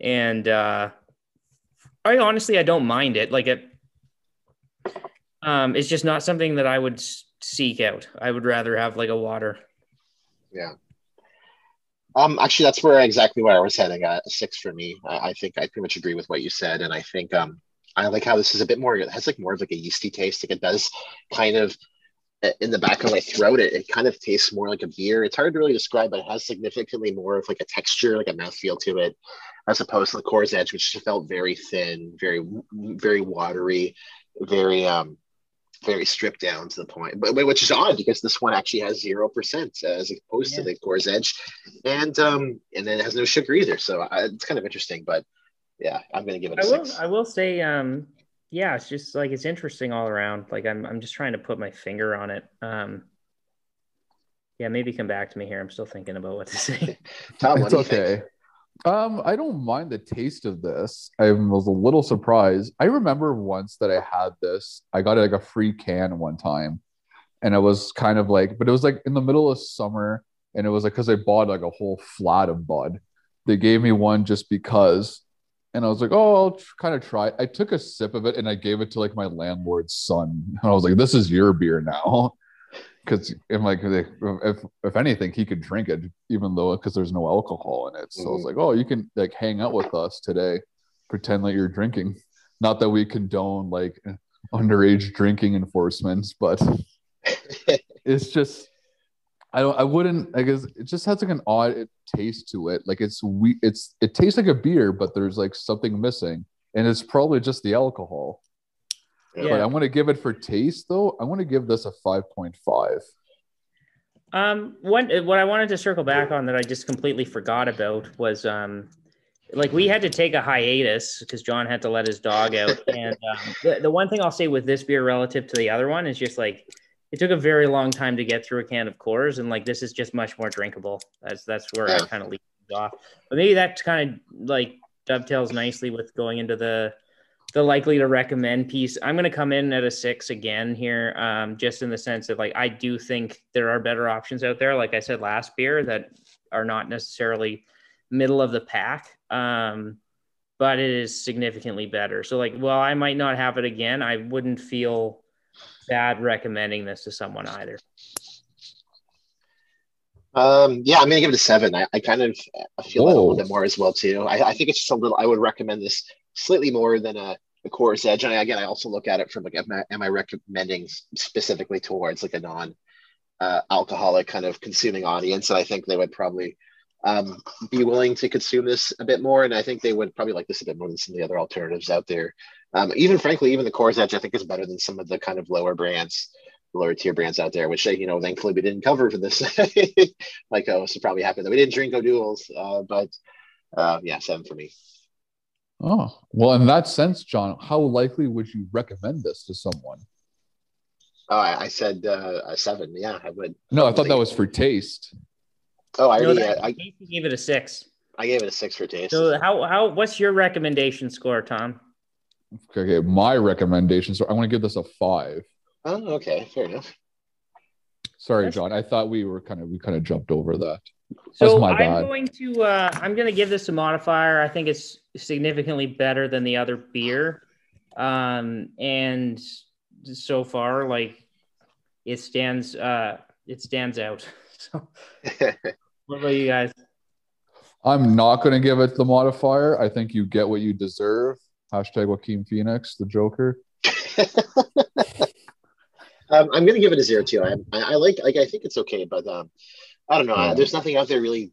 and uh, I honestly I don't mind it. Like it, um, it's just not something that I would seek out. I would rather have like a water. yeah. Um, actually, that's where exactly where I was heading. Uh, a six for me. I, I think I pretty much agree with what you said, and I think um, I like how this is a bit more. It has like more of like a yeasty taste. Like it does kind of in the back of my throat. It, it kind of tastes more like a beer. It's hard to really describe, but it has significantly more of like a texture, like a mouthfeel to it, as opposed to the Coors Edge, which felt very thin, very very watery, very um very stripped down to the point, but but which is odd because this one actually has zero percent as opposed to the Coors Edge, and um and then it has no sugar either. So I, it's kind of interesting, but yeah, I'm gonna give it a I will. six. I will say, um, yeah, it's just like it's interesting all around. Like I'm, I'm just trying to put my finger on it. Um, yeah, maybe come back to me here. I'm still thinking about what to say. Tom, what it's do think? okay. Um, I don't mind the taste of this. I was a little surprised. I remember once that I had this. I got like a free can one time, and it was kind of like, but it was like in the middle of summer, and it was like because I bought like a whole flat of Bud. They gave me one just because, and I was like, oh, I'll tr- kind of try. it. I took a sip of it and I gave it to like my landlord's son, and I was like, this is your beer now. Because like, if if anything, he could drink it, even though because there's no alcohol in it. So I was Mhm. like, oh, you can like hang out with us today, pretend like you're drinking. Not that we condone like underage drinking enforcements, but it's just I don't I wouldn't I guess it just has like an odd taste to it. Like it's we it's it tastes like a beer, but there's like something missing, and it's probably just the alcohol. But Yeah. I want to give it for taste though. I want to give this a five point five. Um, what what I wanted to circle back on that I just completely forgot about was um, like we had to take a hiatus because John had to let his dog out, and um, the the one thing I'll say with this beer relative to the other one is just like it took a very long time to get through a can of Coors, and like this is just much more drinkable. That's that's where I kind of leave off. But maybe that kind of like dovetails nicely with going into the the likely to recommend piece. I'm going to come in at a six again here, um, just in the sense that like I do think there are better options out there. Like I said last beer, that are not necessarily middle of the pack, um, but it is significantly better. So like, well, I might not have it again. I wouldn't feel bad recommending this to someone either. Um, yeah, I'm gonna give it a seven. I, I kind of I feel that a little bit more as well too. I, I think it's just a little. I would recommend this slightly more than a, a Coors Edge. And I, again, I also look at it from like, am I, am I recommending specifically towards like a non uh, alcoholic kind of consuming audience? And I think they would probably um, be willing to consume this a bit more. And I think they would probably like this a bit more than some of the other alternatives out there. Um, even frankly, even the Coors Edge, I think is better than some of the kind of lower brands lower tier brands out there, which you know, thankfully we didn't cover for this. like oh, so probably happened that we didn't drink O'Doul's, uh, but uh, yeah, seven for me. Oh well, in that sense, John, how likely would you recommend this to someone? Oh, I, I said uh, a seven. Yeah, I would. No, I thought that was for taste. Oh, I already. No, I gave it a six. I gave it a six for taste. So how how what's your recommendation score, Tom? Okay, my recommendation. So I want to give this a five. Oh, okay, fair enough. Sorry, John. I thought we were kind of we kind of jumped over that. That's so I'm going to uh, I'm going to give this a modifier. I think it's significantly better than the other beer, um, and so far, like it stands uh, it stands out. So, what about you guys? I'm not going to give it the modifier. I think you get what you deserve. Hashtag Joaquin Phoenix, the Joker. Um, I'm going to give it a zero too. I, I, like, like, I think it's okay, but um, I don't know. Yeah. There's nothing out there really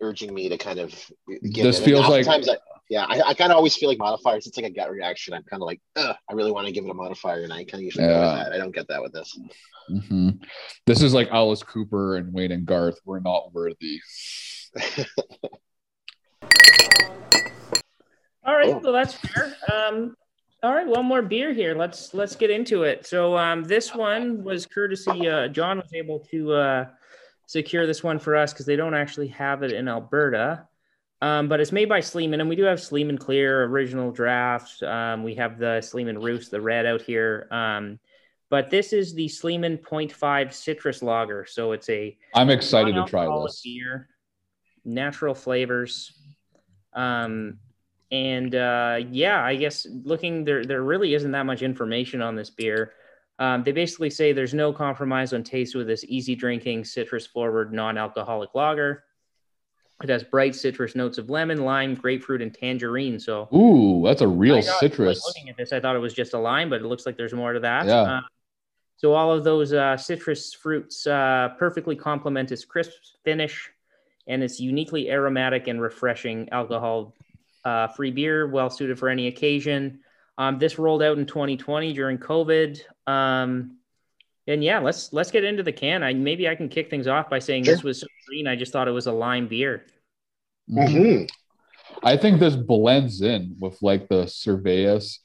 urging me to kind of give this it. feels like I, yeah, I, I kind of always feel like modifiers. It's like a gut reaction. I'm kind of like, I really want to give it a modifier, and I kind of usually yeah. I don't get that with this. Mm-hmm. This is like Alice Cooper and Wayne and Garth. We're not worthy. All right, oh. so that's fair. Um, all right, one more beer here. Let's let's get into it. So um, this one was courtesy. Uh, John was able to uh, secure this one for us because they don't actually have it in Alberta. Um, but it's made by Sleeman, and we do have Sleeman Clear original draft. Um, we have the Sleeman Roost, the red out here. Um, but this is the Sleeman 0.5 citrus lager. So it's a. I'm excited to try this. Beer, natural flavors. Um, and uh, yeah, I guess looking there, there really isn't that much information on this beer. Um, they basically say there's no compromise on taste with this easy drinking, citrus forward, non alcoholic lager. It has bright citrus notes of lemon, lime, grapefruit, and tangerine. So, ooh, that's a real got, citrus. Like, looking at this, I thought it was just a lime, but it looks like there's more to that. Yeah. Uh, so, all of those uh, citrus fruits uh, perfectly complement its crisp finish and its uniquely aromatic and refreshing alcohol uh, free beer, well suited for any occasion. Um, this rolled out in 2020 during COVID. Um, and yeah, let's let's get into the can. I maybe I can kick things off by saying sure. this was so green. I just thought it was a lime beer. Mm-hmm. I think this blends in with like the Cervezas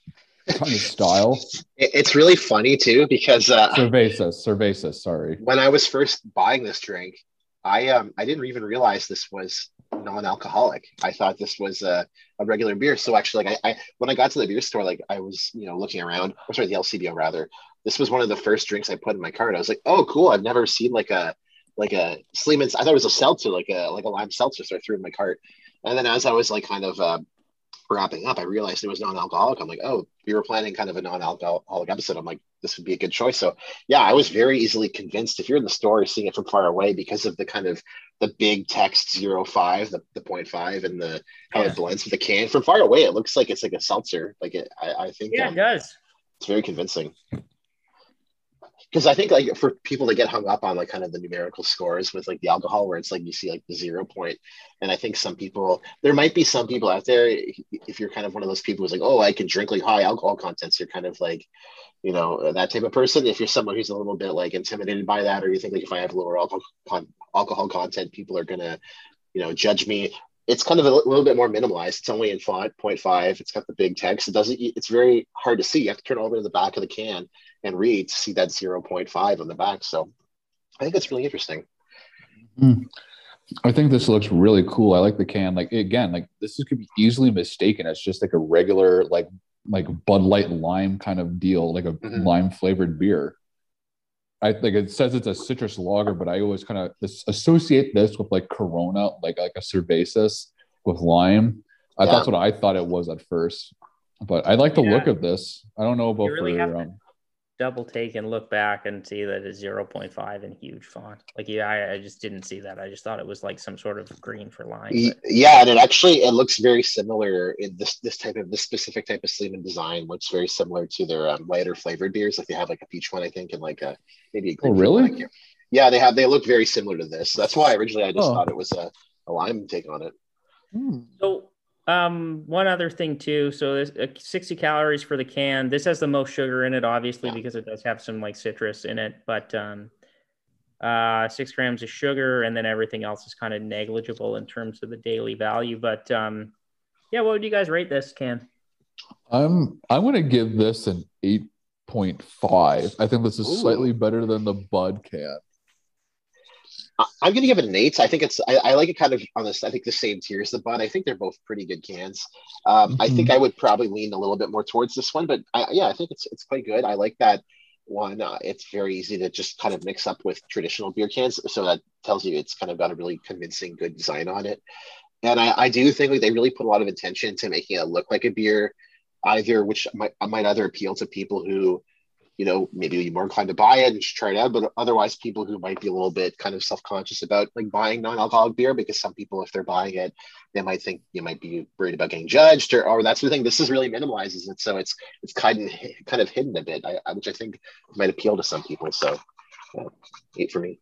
kind of style. It's really funny too because uh, Cervezas, Cervezas. Sorry. When I was first buying this drink, I um I didn't even realize this was non-alcoholic. I thought this was a, a regular beer. So actually, like I, I, when I got to the beer store, like I was, you know, looking around, or sorry, the LCBO rather. This was one of the first drinks I put in my cart. I was like, oh, cool. I've never seen like a like a Sleeman's. I thought it was a seltzer, like a like a lime seltzer. So I threw it in my cart. And then as I was like kind of uh, wrapping up, I realized it was non-alcoholic. I'm like, oh, we were planning kind of a non-alcoholic episode. I'm like, this would be a good choice. So yeah, I was very easily convinced. If you're in the store seeing it from far away, because of the kind of the big text zero five, the, the 0.5 and the how yeah. it blends with the can from far away, it looks like it's like a seltzer. Like it, I, I think yeah, um, it does. It's very convincing because I think like for people to get hung up on like kind of the numerical scores with like the alcohol where it's like you see like the zero point and I think some people there might be some people out there if you're kind of one of those people who's like oh I can drink like high alcohol contents you're kind of like you know that type of person. If you're someone who's a little bit like intimidated by that or you think like if I have lower alcohol alcohol content people are gonna you know judge me it's kind of a little bit more minimalized. It's only in 5.5. It's got the big text. It doesn't, it's very hard to see. You have to turn over to the back of the can and read to see that 0.5 on the back. So I think it's really interesting. Mm. I think this looks really cool. I like the can. Like again, like this could be easily mistaken as just like a regular like like Bud Light lime kind of deal, like a Mhm. lime flavored beer. I think it says it's a citrus lager, but I always kind of associate this with like Corona, like like a cervezas with lime. I Yeah. that's what I thought it was at first, but I like the Yeah. look of this. I don't know about You really for um, Double take and look back and see that it's 0.5 in huge font. Like, yeah, I, I just didn't see that. I just thought it was like some sort of green for lime. But- Yeah, and it actually it looks very similar in this this type of this specific type of Sleeman design looks very similar to their um, lighter flavored beers. Like they have like a peach one, I think, and like a maybe a green. Oh, really? one, Yeah, they have they look very similar to this. That's why originally I just Oh. thought it was a, a lime take on it. So, um, one other thing too. So, there's uh, 60 calories for the can. This has the most sugar in it, obviously, Yeah. because it does have some like citrus in it. But um, uh, six grams of sugar, and then everything else is kind of negligible in terms of the daily value. But um, yeah, what would you guys rate this can? I'm I'm gonna give this an eight point five. I think this is Ooh. slightly better than the Bud can. I'm gonna give it an eight. I think it's I, I like it kind of on this. I think the same tier as the Bud. I think they're both pretty good cans. Um, I think I would probably lean a little bit more towards this one, but I, yeah, I think it's it's quite good. I like that one. Uh, it's very easy to just kind of mix up with traditional beer cans, so that tells you it's kind of got a really convincing, good design on it. And I, I do think like they really put a lot of attention to making it look like a beer, either which might might either appeal to people who you know, maybe you're more inclined to buy it and just try it out. But otherwise, people who might be a little bit kind of self conscious about like buying non alcoholic beer, because some people, if they're buying it, they might think you might be worried about getting judged or, or that sort of thing. This is really minimalizes it, so it's it's kind of kind of hidden a bit, I, I, which I think might appeal to some people. So, yeah, eight for me.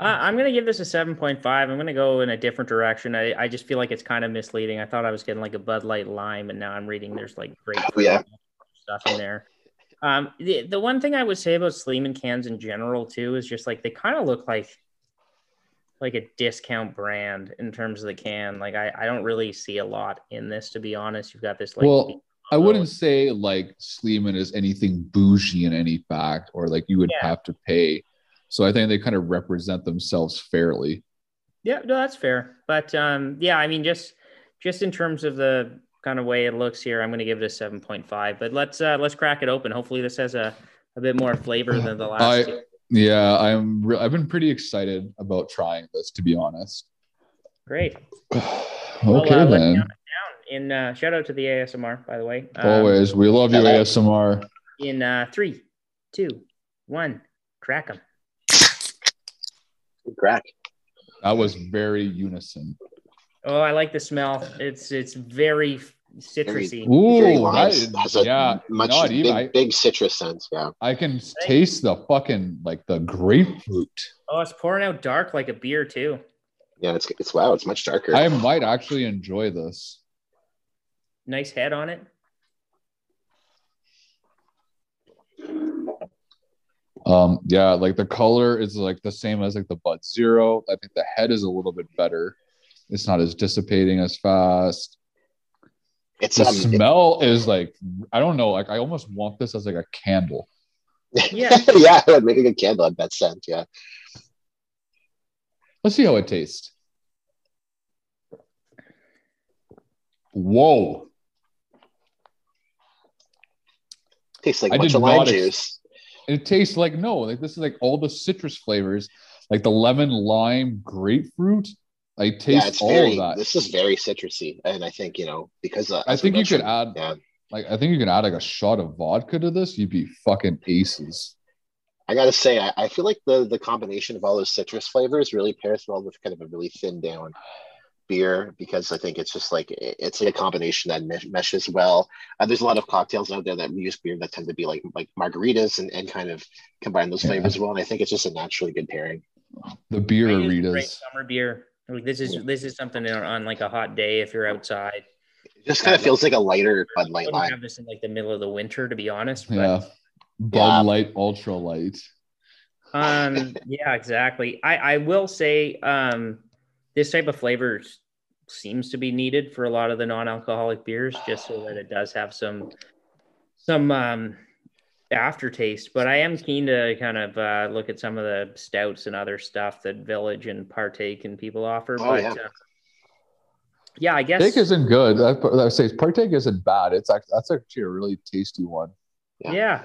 Uh, I'm going to give this a 7.5. I'm going to go in a different direction. I, I just feel like it's kind of misleading. I thought I was getting like a Bud Light lime, and now I'm reading there's like great Oh, yeah. stuff in there. Um, the, the one thing I would say about Sleeman cans in general too is just like they kind of look like like a discount brand in terms of the can. Like I, I don't really see a lot in this to be honest. You've got this like well, I wouldn't say like Sleeman is anything bougie in any fact, or like you would Yeah. have to pay. So I think they kind of represent themselves fairly. Yeah, no, that's fair. But um, yeah, I mean, just just in terms of the kind of way it looks here, I'm going to give it a seven point five. But let's uh, let's crack it open. Hopefully, this has a, a bit more flavor than the last. I- two. Yeah, I'm. Re- I've been pretty excited about trying this, to be honest. Great. okay Well, uh, then. count down. In uh, shout out to the ASMR, by the way. Um, Always, we love you, hello. ASMR. In uh, three, two, one, crack them. Crack. That was very unison. Oh, I like the smell. It's it's very citrusy. Very Ooh, light. that- has a yeah, much not big, even. I, big citrus sense. Yeah. I can taste the fucking like the grapefruit. Oh, it's pouring out dark like a beer too. Yeah, it's it's wow, it's much darker. I might actually enjoy this. Nice head on it. Um, yeah, like the color is like the same as like the Bud Zero. I think the head is a little bit better. It's not as dissipating as fast. it's The um, smell is like I don't know. Like I almost want this as like a candle. Yeah. yeah, it would make a good candle at that scent. Yeah. Let's see how it tastes. Whoa! Tastes like I a bunch of lime not ex- juice. It tastes like no, like this is like all the citrus flavors, like the lemon, lime, grapefruit. I taste yeah, it's all very. of that. This is very citrusy, and I think you know because uh, I think you could add Yeah, like I think you could add like a shot of vodka to this. You'd be fucking aces. I gotta say, I, I feel like the the combination of all those citrus flavors really pairs well with kind of a really thin down beer because I think it's just like it's like a combination that mesh, meshes well. Uh, there's a lot of cocktails out there that use beer that tend to be like like margaritas and, and kind of combine those Yeah. flavors well, and I think it's just a naturally good pairing. The beer I use great Ritas. summer beer. Like this is this is something on, on like a hot day if you're outside. It just kind of feels like a lighter Bud Light wouldn't have this in like the middle of the winter, to be honest. But, Yeah. Bud Yeah. Light, Ultra Light. Um. yeah. Exactly. I I will say um this type of flavor seems to be needed for a lot of the non-alcoholic beers, just so that it does have some some um aftertaste. But I am keen to kind of uh, look at some of the stouts and other stuff that Village and Partake and people offer. Oh, but yeah. uh, yeah, I guess Take isn't good. I, I say partake isn't bad. It's actually that's actually a really tasty one. Yeah. Yeah.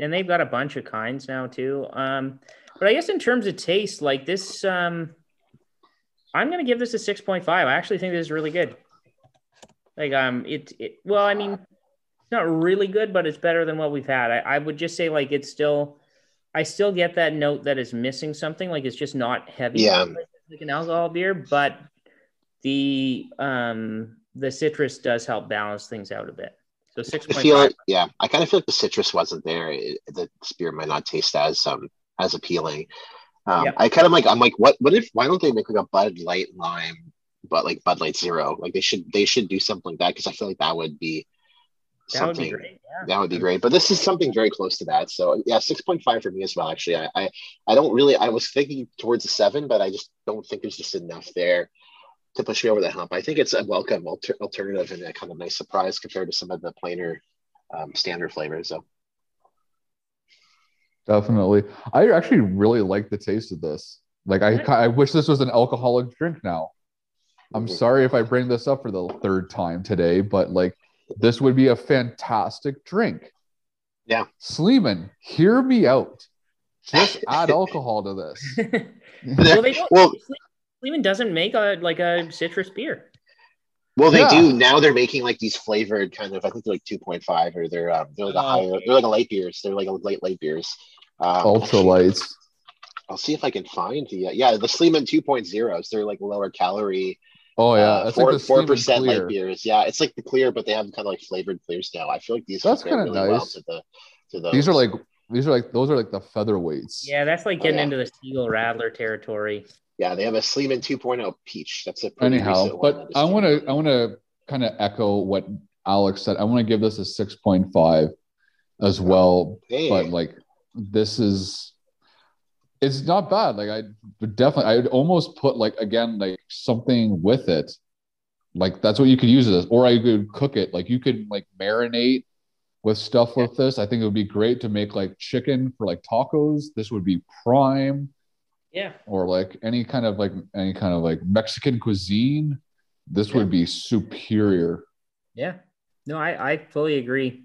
And they've got a bunch of kinds now too. Um, but I guess in terms of taste, like this, um, I'm gonna give this a 6.5. I actually think this is really good. Like um it, it well, I mean, it's not really good, but it's better than what we've had. I, I would just say like it's still I still get that note that is missing something, like it's just not heavy Yeah. like, like an alcohol beer, but the um the citrus does help balance things out a bit. So six point feel like, yeah, I kind of feel like the citrus wasn't there. It, the beer might not taste as um as appealing. Um, Yeah. I kind of like. I'm like, what? What if? Why don't they make like a Bud Light lime, but like Bud Light Zero? Like they should. They should do something like that because I feel like that would be That would something. be great. Yeah. That would be great. But this is something very close to that. So yeah, six point five for me as well. Actually, I, I I don't really. I was thinking towards a seven, but I just don't think there's just enough there to push me over the hump. I think it's a welcome alter- alternative and a kind of nice surprise compared to some of the plainer um, standard flavors. So Definitely. I actually really like the taste of this. Like I, I wish this was an alcoholic drink now. I'm Mhm. sorry if I bring this up for the third time today, but like this would be a fantastic drink. Yeah. Sleeman, hear me out. Just add alcohol to this. well, they don't. Well- Sleeman doesn't make a like a citrus beer. Well, they Yeah. do now. They're making like these flavored kind of. I think they're like two point five, or they're um, they're like a Oh, higher. They're like a light beers. They're like a light light beers. Um, Ultralights. I'll see if I can find the uh, yeah the Sleeman 2.0s. They're like lower calorie. Oh yeah, uh, that's four like the four percent clear. light beers. Yeah, it's like the clear, but they have kind of like flavored clears now. I feel like these That's kinda really well nice. to the to those. These are like these are like those are like the featherweights. Yeah, that's like Oh, getting yeah. into the Stiegl Radler territory. yeah, they have a Sleeman 2.0 peach. That's a pretty Anyhow, recent one but I want to I want to kind of echo what Alex said. I want to give this a six point five as well. Hey. But like this is it's not bad. Like I would definitely I would almost put like again like something with it. Like that's what you could use this, or I could cook it. Like you could like marinate with stuff with this. I think it would be great to make like chicken for like tacos. This would be prime Yeah. or like any kind of like any kind of like Mexican cuisine, this would be superior. Yeah. No, I, I fully agree.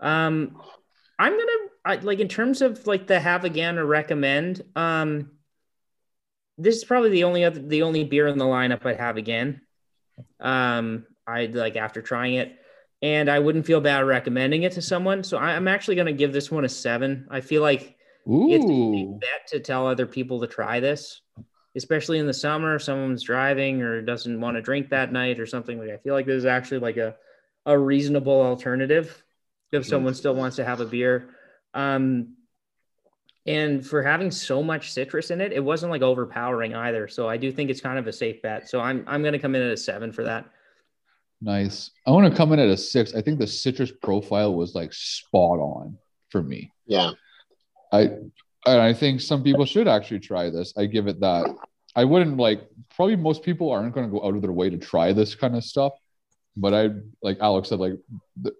Um, I'm gonna I, like in terms of like the have again or recommend. Um, this is probably the only other the only beer in the lineup I'd have again. Um, I'd like after trying it, and I wouldn't feel bad recommending it to someone. So I, I'm actually gonna give this one a seven. I feel like it's a bet to tell other people to try this, especially in the summer. If someone's driving or doesn't want to drink that night or something like. I feel like this is actually like a a reasonable alternative if someone still wants to have a beer. Um, and for having so much citrus in it, it wasn't like overpowering either. So I do think it's kind of a safe bet. So I'm I'm going to come in at a seven for that. nice. I want to come in at a six. I think the citrus profile was like spot on for me. yeah. I I think some people should actually try this. I give it that. I wouldn't like probably most people aren't going to go out of their way to try this kind of stuff, but I like Alex said like th-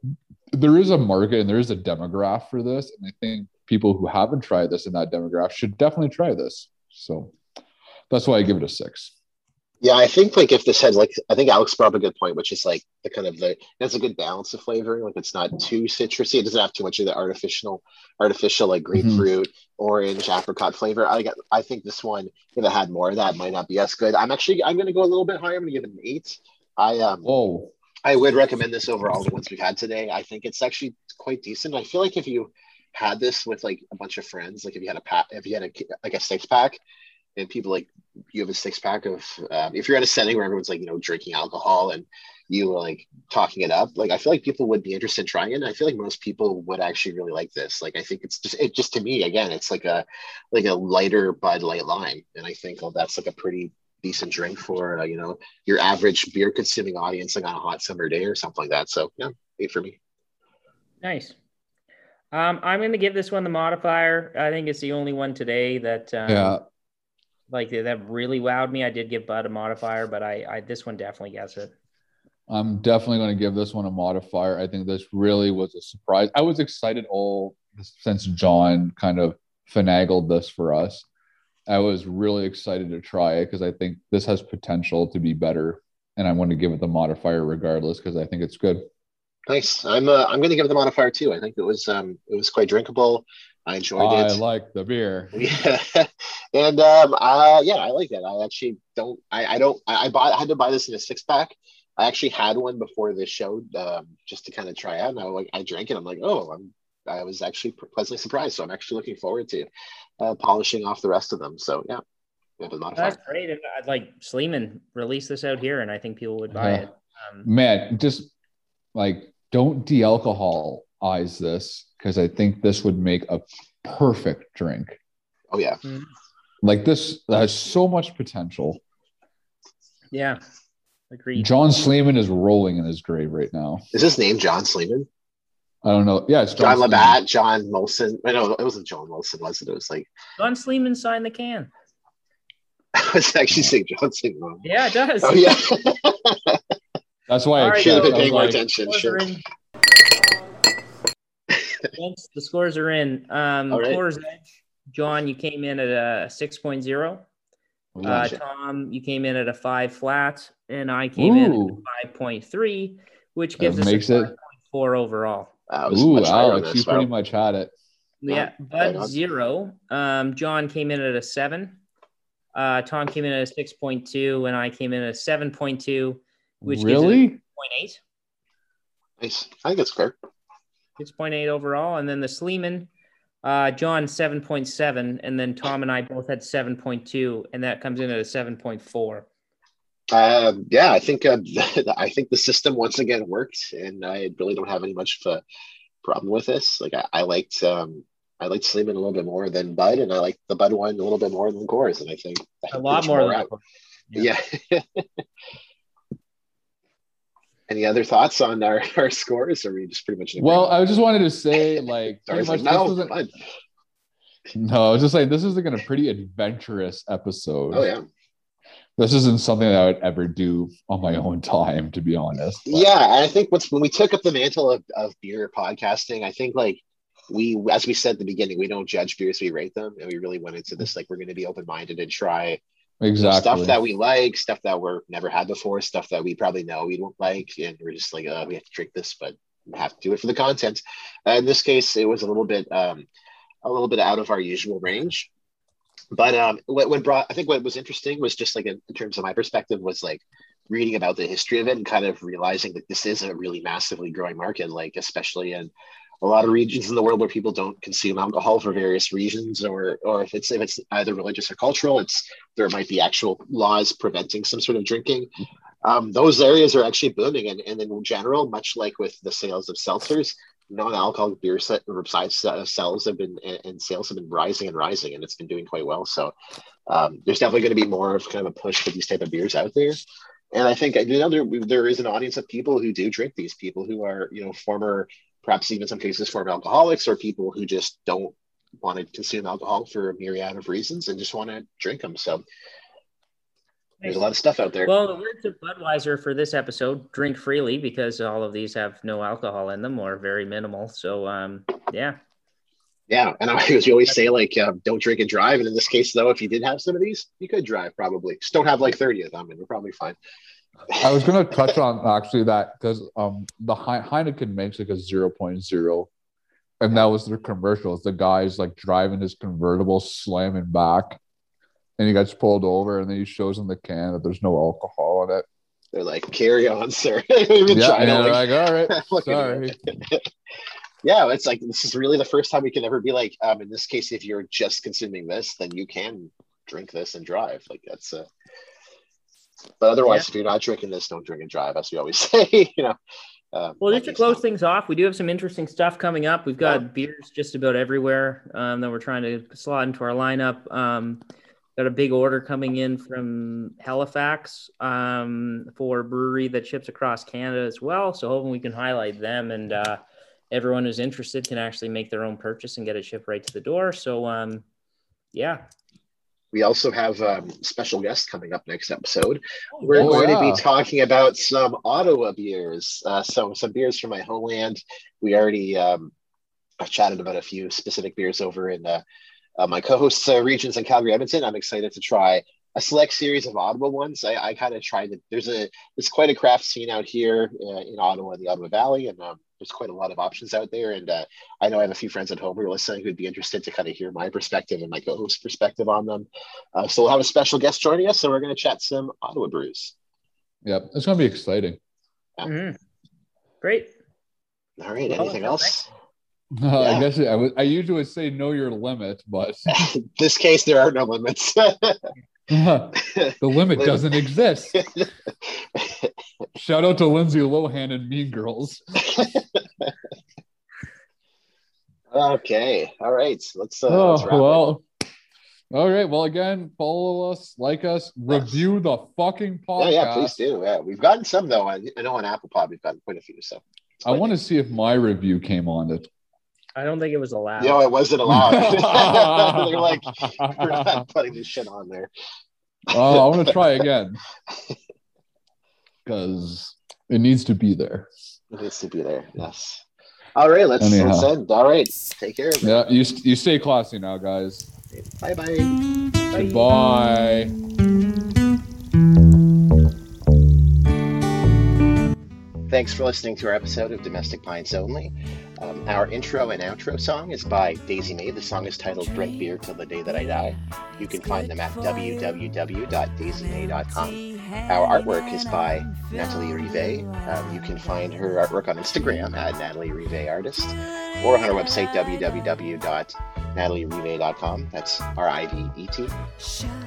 there is a market and there is a demographic for this, and I think people who haven't tried this in that demographic should definitely try this. So that's why I give it a six. Yeah, I think like if this had like I think Alex brought up a good point, which is like the kind of the that's a good balance of flavoring. Like it's not too citrusy. It doesn't have too much of the artificial artificial like grapefruit, orange, apricot flavor. I got I think this one, if it had more of that, might not be as good. I'm actually I'm gonna go a little bit higher. I'm gonna give it an eight. I um Oh, I would recommend this over all the ones we've had today. I think it's actually quite decent. I feel like if you had this with like a bunch of friends, like if you had a pack, if you had a like a six pack, and people like you have a six pack of, um, if you're at a setting where everyone's like you know drinking alcohol and you were like talking it up, like I feel like people would be interested in trying it. I feel like most people would actually really like this. Like I think it's just it just to me again, it's like a like a lighter Bud Light lime, and I think oh, that's like a pretty decent drink for uh, you know your average beer consuming audience like on a hot summer day or something like that. So yeah, eight for me. Nice. Um, I'm going to give this one the modifier. I think it's the only one today that um, yeah. like that really wowed me. I did give Bud a modifier, but I, I this one definitely gets it. I'm definitely going to give this one a modifier. I think this really was a surprise. I was excited all since John kind of finagled this for us. I was really excited to try it because I think this has potential to be better. and I want to give it the modifier regardless because I think it's good. Nice. I'm uh, I'm going to give it the modifier too. I think it was um it was quite drinkable. I enjoyed I it. I like the beer. Yeah, and um, uh, yeah, I like it. I actually don't. I, I don't. I, I bought. I had to buy this in a six pack. I actually had one before this show, um, just to kind of try out. And I like, I drank it. I'm like, oh, I'm. I was actually pleasantly surprised. So I'm actually looking forward to uh, polishing off the rest of them. So yeah, yeah, the modifier. That's great. And I'd like Sleeman release this out here, and I think people would buy Yeah. it. Um, Man, just like don't de-alcoholize this because I think this would make a perfect drink. Oh yeah, Like this has so much potential. yeah, agreed. John Sleeman is rolling in his grave right now. is his name John Sleeman? I don't know. Yeah, it's John, Sleeman. Labatt, John Molson. I know it wasn't John Molson, was it? It was like John Sleeman signed the can. I was actually saying John Sleeman. Yeah, it does. Oh yeah, That's why All I right, should have been paying more like, attention. Sure. are the scores are in. Um, All right. Coors Edge, John, you came in at a 6.0. Uh, Gotcha. Tom, you came in at a five flat, and I came in Ooh. at 5.3, which That gives us makes a it- 5.4 overall. Uh, it was Ooh, much higher on Alex, you this, wow. pretty much had it. Yeah, right Bud zero. Um, John came in at a seven. Uh, Tom came in at a 6.2, and I came in at a 7.2, which gives it really? 0.8. Nice. I think it's fair. 6.8 overall. And then the Sleeman, uh, John 7.7. And then Tom and I both had 7.2. And that comes in at a 7.4. Um, yeah, I think uh, I think the system once again worked, and I really don't have any much of a problem with this. Like I, I liked um, I liked Sleeman a little bit more than Bud, and I liked the Bud one a little bit more than Coors, and I think A lot there's more than out. Yeah. Any other thoughts on our, our scores, or are we just pretty much? Well, I just wanted to say, like, Sorry, pretty much like, this no, was a- Bud. no, I was just saying this is like a pretty adventurous episode. Oh yeah, This isn't something that I would ever do on my own time, to be honest. But- yeah. And I think what's when we took up the mantle of, of beer podcasting, I think like we, as we said at the beginning, we don't judge beers, we rate them, and we really went into this like we're going to be open minded and try exactly. stuff that we like, stuff that we're never had before, stuff that we probably know we don't like, and we're just like, uh, we have to drink this, but we have to do it for the content. Uh, in this case, it was a little bit, um, a little bit out of our usual range. But um, what, what brought, I think, what was interesting was just like in, in terms of my perspective was like reading about the history of it and kind of realizing that this is a really massively growing market, like especially in a lot of regions in the world where people don't consume alcohol for various reasons, or or if it's if it's either religious or cultural, it's there might be actual laws preventing some sort of drinking. Um, those areas are actually booming, and, and in general, much like with the sales of seltzers, non-alcoholic beer set, besides uh, sales have been and, sales have been rising and rising, and it's been doing quite well. So um, there's definitely going to be more of kind of a push for these type of beers out there. And I think you know there, there is an audience of people who do drink these people who are you know former, perhaps even in some cases former alcoholics or people who just don't want to consume alcohol for a myriad of reasons and just want to drink them. So there's a lot of stuff out there. Well, the words of Budweiser for this episode drink freely because all of these have no alcohol in them or very minimal. So, um, yeah. yeah, and I as you always say, like uh, don't drink and drive. And in this case, though, if you did have some of these, you could drive probably. Just don't have like thirty of them, and you're probably fine. I was going to touch on actually that because um, the He- Heineken makes like a 0.0, and that was their commercials. The guy's like driving his convertible, slamming back, and he gets pulled over, and then he shows on the can that there's no alcohol in it. They're like, carry on, sir. Yeah, trying and they're like- like, all right, sorry. yeah, it's like this is really the first time we can ever be like, um, in this case, if you're just consuming this, then you can drink this and drive. Like that's uh but otherwise, if you're not drinking this, don't drink and drive, as we always say, you know. Um, Well, just to close not- things off, we do have some interesting stuff coming up. We've got Yeah. beers just about everywhere um, that we're trying to slot into our lineup. Um, got a big order coming in from Halifax um, for a brewery that ships across Canada as well. So hoping we can highlight them and uh, everyone who's interested can actually make their own purchase and get it shipped right to the door. So um, yeah, We also have um, special guests coming up next episode. We're Oh, going to be talking about some Ottawa beers, uh, so some beers from my homeland. We already um, I've chatted about a few specific beers over in uh, uh, my co-hosts' uh, regions in Calgary, Edmonton. I'm excited to try a select series of Ottawa ones. I, I kind of tried to. There's a there's quite a craft scene out here uh, in Ottawa, in the Ottawa Valley, and um, there's quite a lot of options out there. And uh, I know I have a few friends at home who are listening who'd be interested to kind of hear my perspective and my co-host perspective on them. Uh, so we'll have a special guest joining us, and we're going to chat some Ottawa brews. Yep, it's gonna be exciting. Mhm. Great. All right. Well, Anything until else? I Yeah. guess I would. I usually would say know your limit, but In this case, there are no limits. the limit doesn't exist. Shout out to Lindsay Lohan and Mean Girls. okay. All right. Let's. Uh, Oh let's wrap it. well. All right. Well, again, follow us, like us, review the fucking Yeah, podcast. yeah, please do. Yeah, we've gotten some though. I, I know on Apple Pod we've gotten quite a few. So I want to see if my review came on it. I don't think it was allowed. You know, it wasn't allowed. They're like, we're not putting this shit on there. oh, I want to try again because it needs to be there. It needs to be there. Yes. All right, let's, Anyhow. let's end. All right, take care. Yeah, you you stay classy now, guys. Bye bye. Goodbye. Thanks for listening to our episode of Domestic Pints Only. Um, our intro and outro song is by Daisy May. The song is titled Drink Beer Till the Day That I Die. You can find them at www.daisymay.com. Our artwork is by Natalie Rivet. Um, you can find her artwork on Instagram at Natalie Rivet Artist or on our website www.natalierivet.com. That's R I V E T.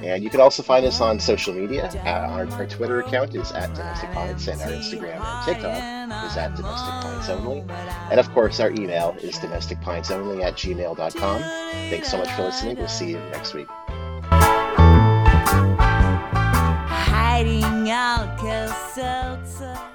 And you can also find us on social media. Uh, our, our Twitter account is at Domestic Pints, and our Instagram and TikTok is at Domestic Pints Only. And of course, our email is domesticpintsonly at gmail.com. Thanks so much for listening. We'll see you next week. hiding Seltzer.